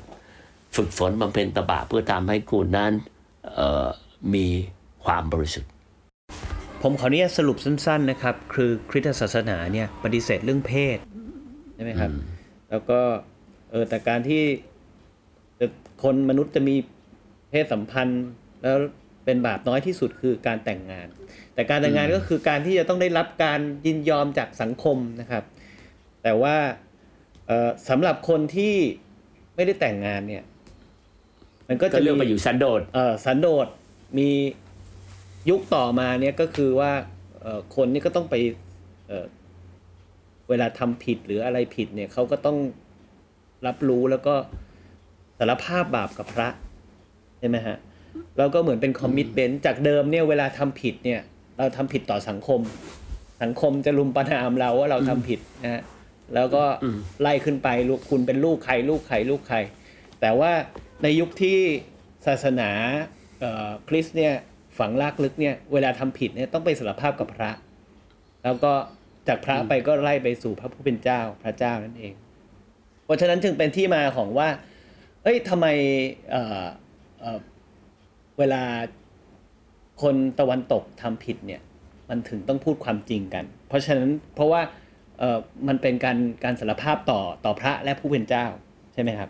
ฝึกฝนบำเพ็ญตบะเพื่อทำให้คุณนั้นเอ่อมีความบริสุทธิ์ ผมขออนุญาตสรุปสั้น ๆ นะครับ คือคริสตศาสนาเนี่ยปฏิเสธเรื่องเพศใช่ไหมครับ แล้วก็เออแต่การที่จะคนมนุษย์จะมีเพศสัมพันธ์แล้ว เป็นบาปน้อยที่สุดคือการแต่งงาน แต่การแต่งงานก็คือการที่จะต้องได้รับการยินยอมจากสังคมนะครับ แต่ว่าเอ่อสำหรับคนที่ไม่ได้แต่งงานเนี่ย มันก็ก็จะเรื่องมีไปอยู่สันโดษเอ่อสันโดษมียุคต่อมาเนี่ยก็คือว่าเอ่อคนนี่ก็ต้องไปเอ่อเวลาทำผิดหรืออะไรผิดเนี่ยเขาก็ต้องรับรู้แล้วก็สารภาพบาปกับพระใช่ไหมฮะ แล้วก็เหมือนเป็นคอมมิ t เ e นต์จากเดิมเนี่ยเวลาทำผิดเนี่ย เราทำผิดต่อสังคม สังคมจะลุมประนามเราว่าเราทำผิดนะฮะแล้วก็ไล่ขึ้นไปลูกคุณเป็นลูกใครลูกใครลูกใคร แต่ว่าในยุคที่ศาสนาคริสต์เนี่ยฝังลากลึกเนี่ยเวลาทำผิดเนี่ยต้องไปสารภาพกับพระ แล้วก็จากพระไปก็ไล่ไปสู่พระผู้เป็นเจ้าพระเจ้านั่นเอง เพราะฉะนั้นจึงเป็นที่มาของว่า เอ้ยทำไม เอ่อเอ่อเวลาคนตะวันตกทำผิดเนี่ย มันถึงต้องพูดความจริงกัน เพราะฉะนั้นเพราะว่าเอ่อมันเป็นการการสารภาพต่อต่อพระและผู้เป็นเจ้าใช่ไหมครับ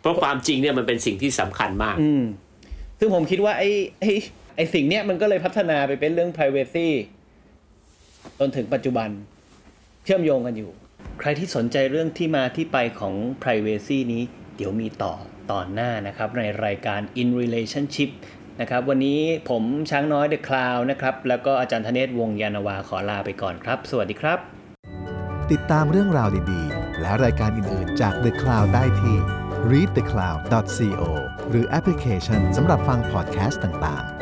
เพราะความจริงเนี่ยมันเป็นสิ่งที่สำคัญมาก อืมซึ่งผมคิดว่าไอ้ไอ้ไอ้สิ่งเนี้ยมันก็เลยพัฒนาไปเป็นเรื่อง privacy จนถึงปัจจุบันเชื่อมโยงกันอยู่ ใครที่สนใจเรื่องที่มาที่ไปของ privacy นี้ เดี๋ยวมีต่อตอนหน้านะครับ ในรายการ in relationship นะครับ วันนี้ผมช้างน้อยเดอะคลาวนะครับ แล้วก็อาจารย์ธเนศวงยานาวาขอลาไปก่อนครับ สวัสดีครับ ติดตามเรื่องราวดีๆ และรายการอื่นๆจาก The Cloud ได้ที่ readthecloud.co หรือแอปพลิเคชันสำหรับฟังพอดแคสต์ต่างๆ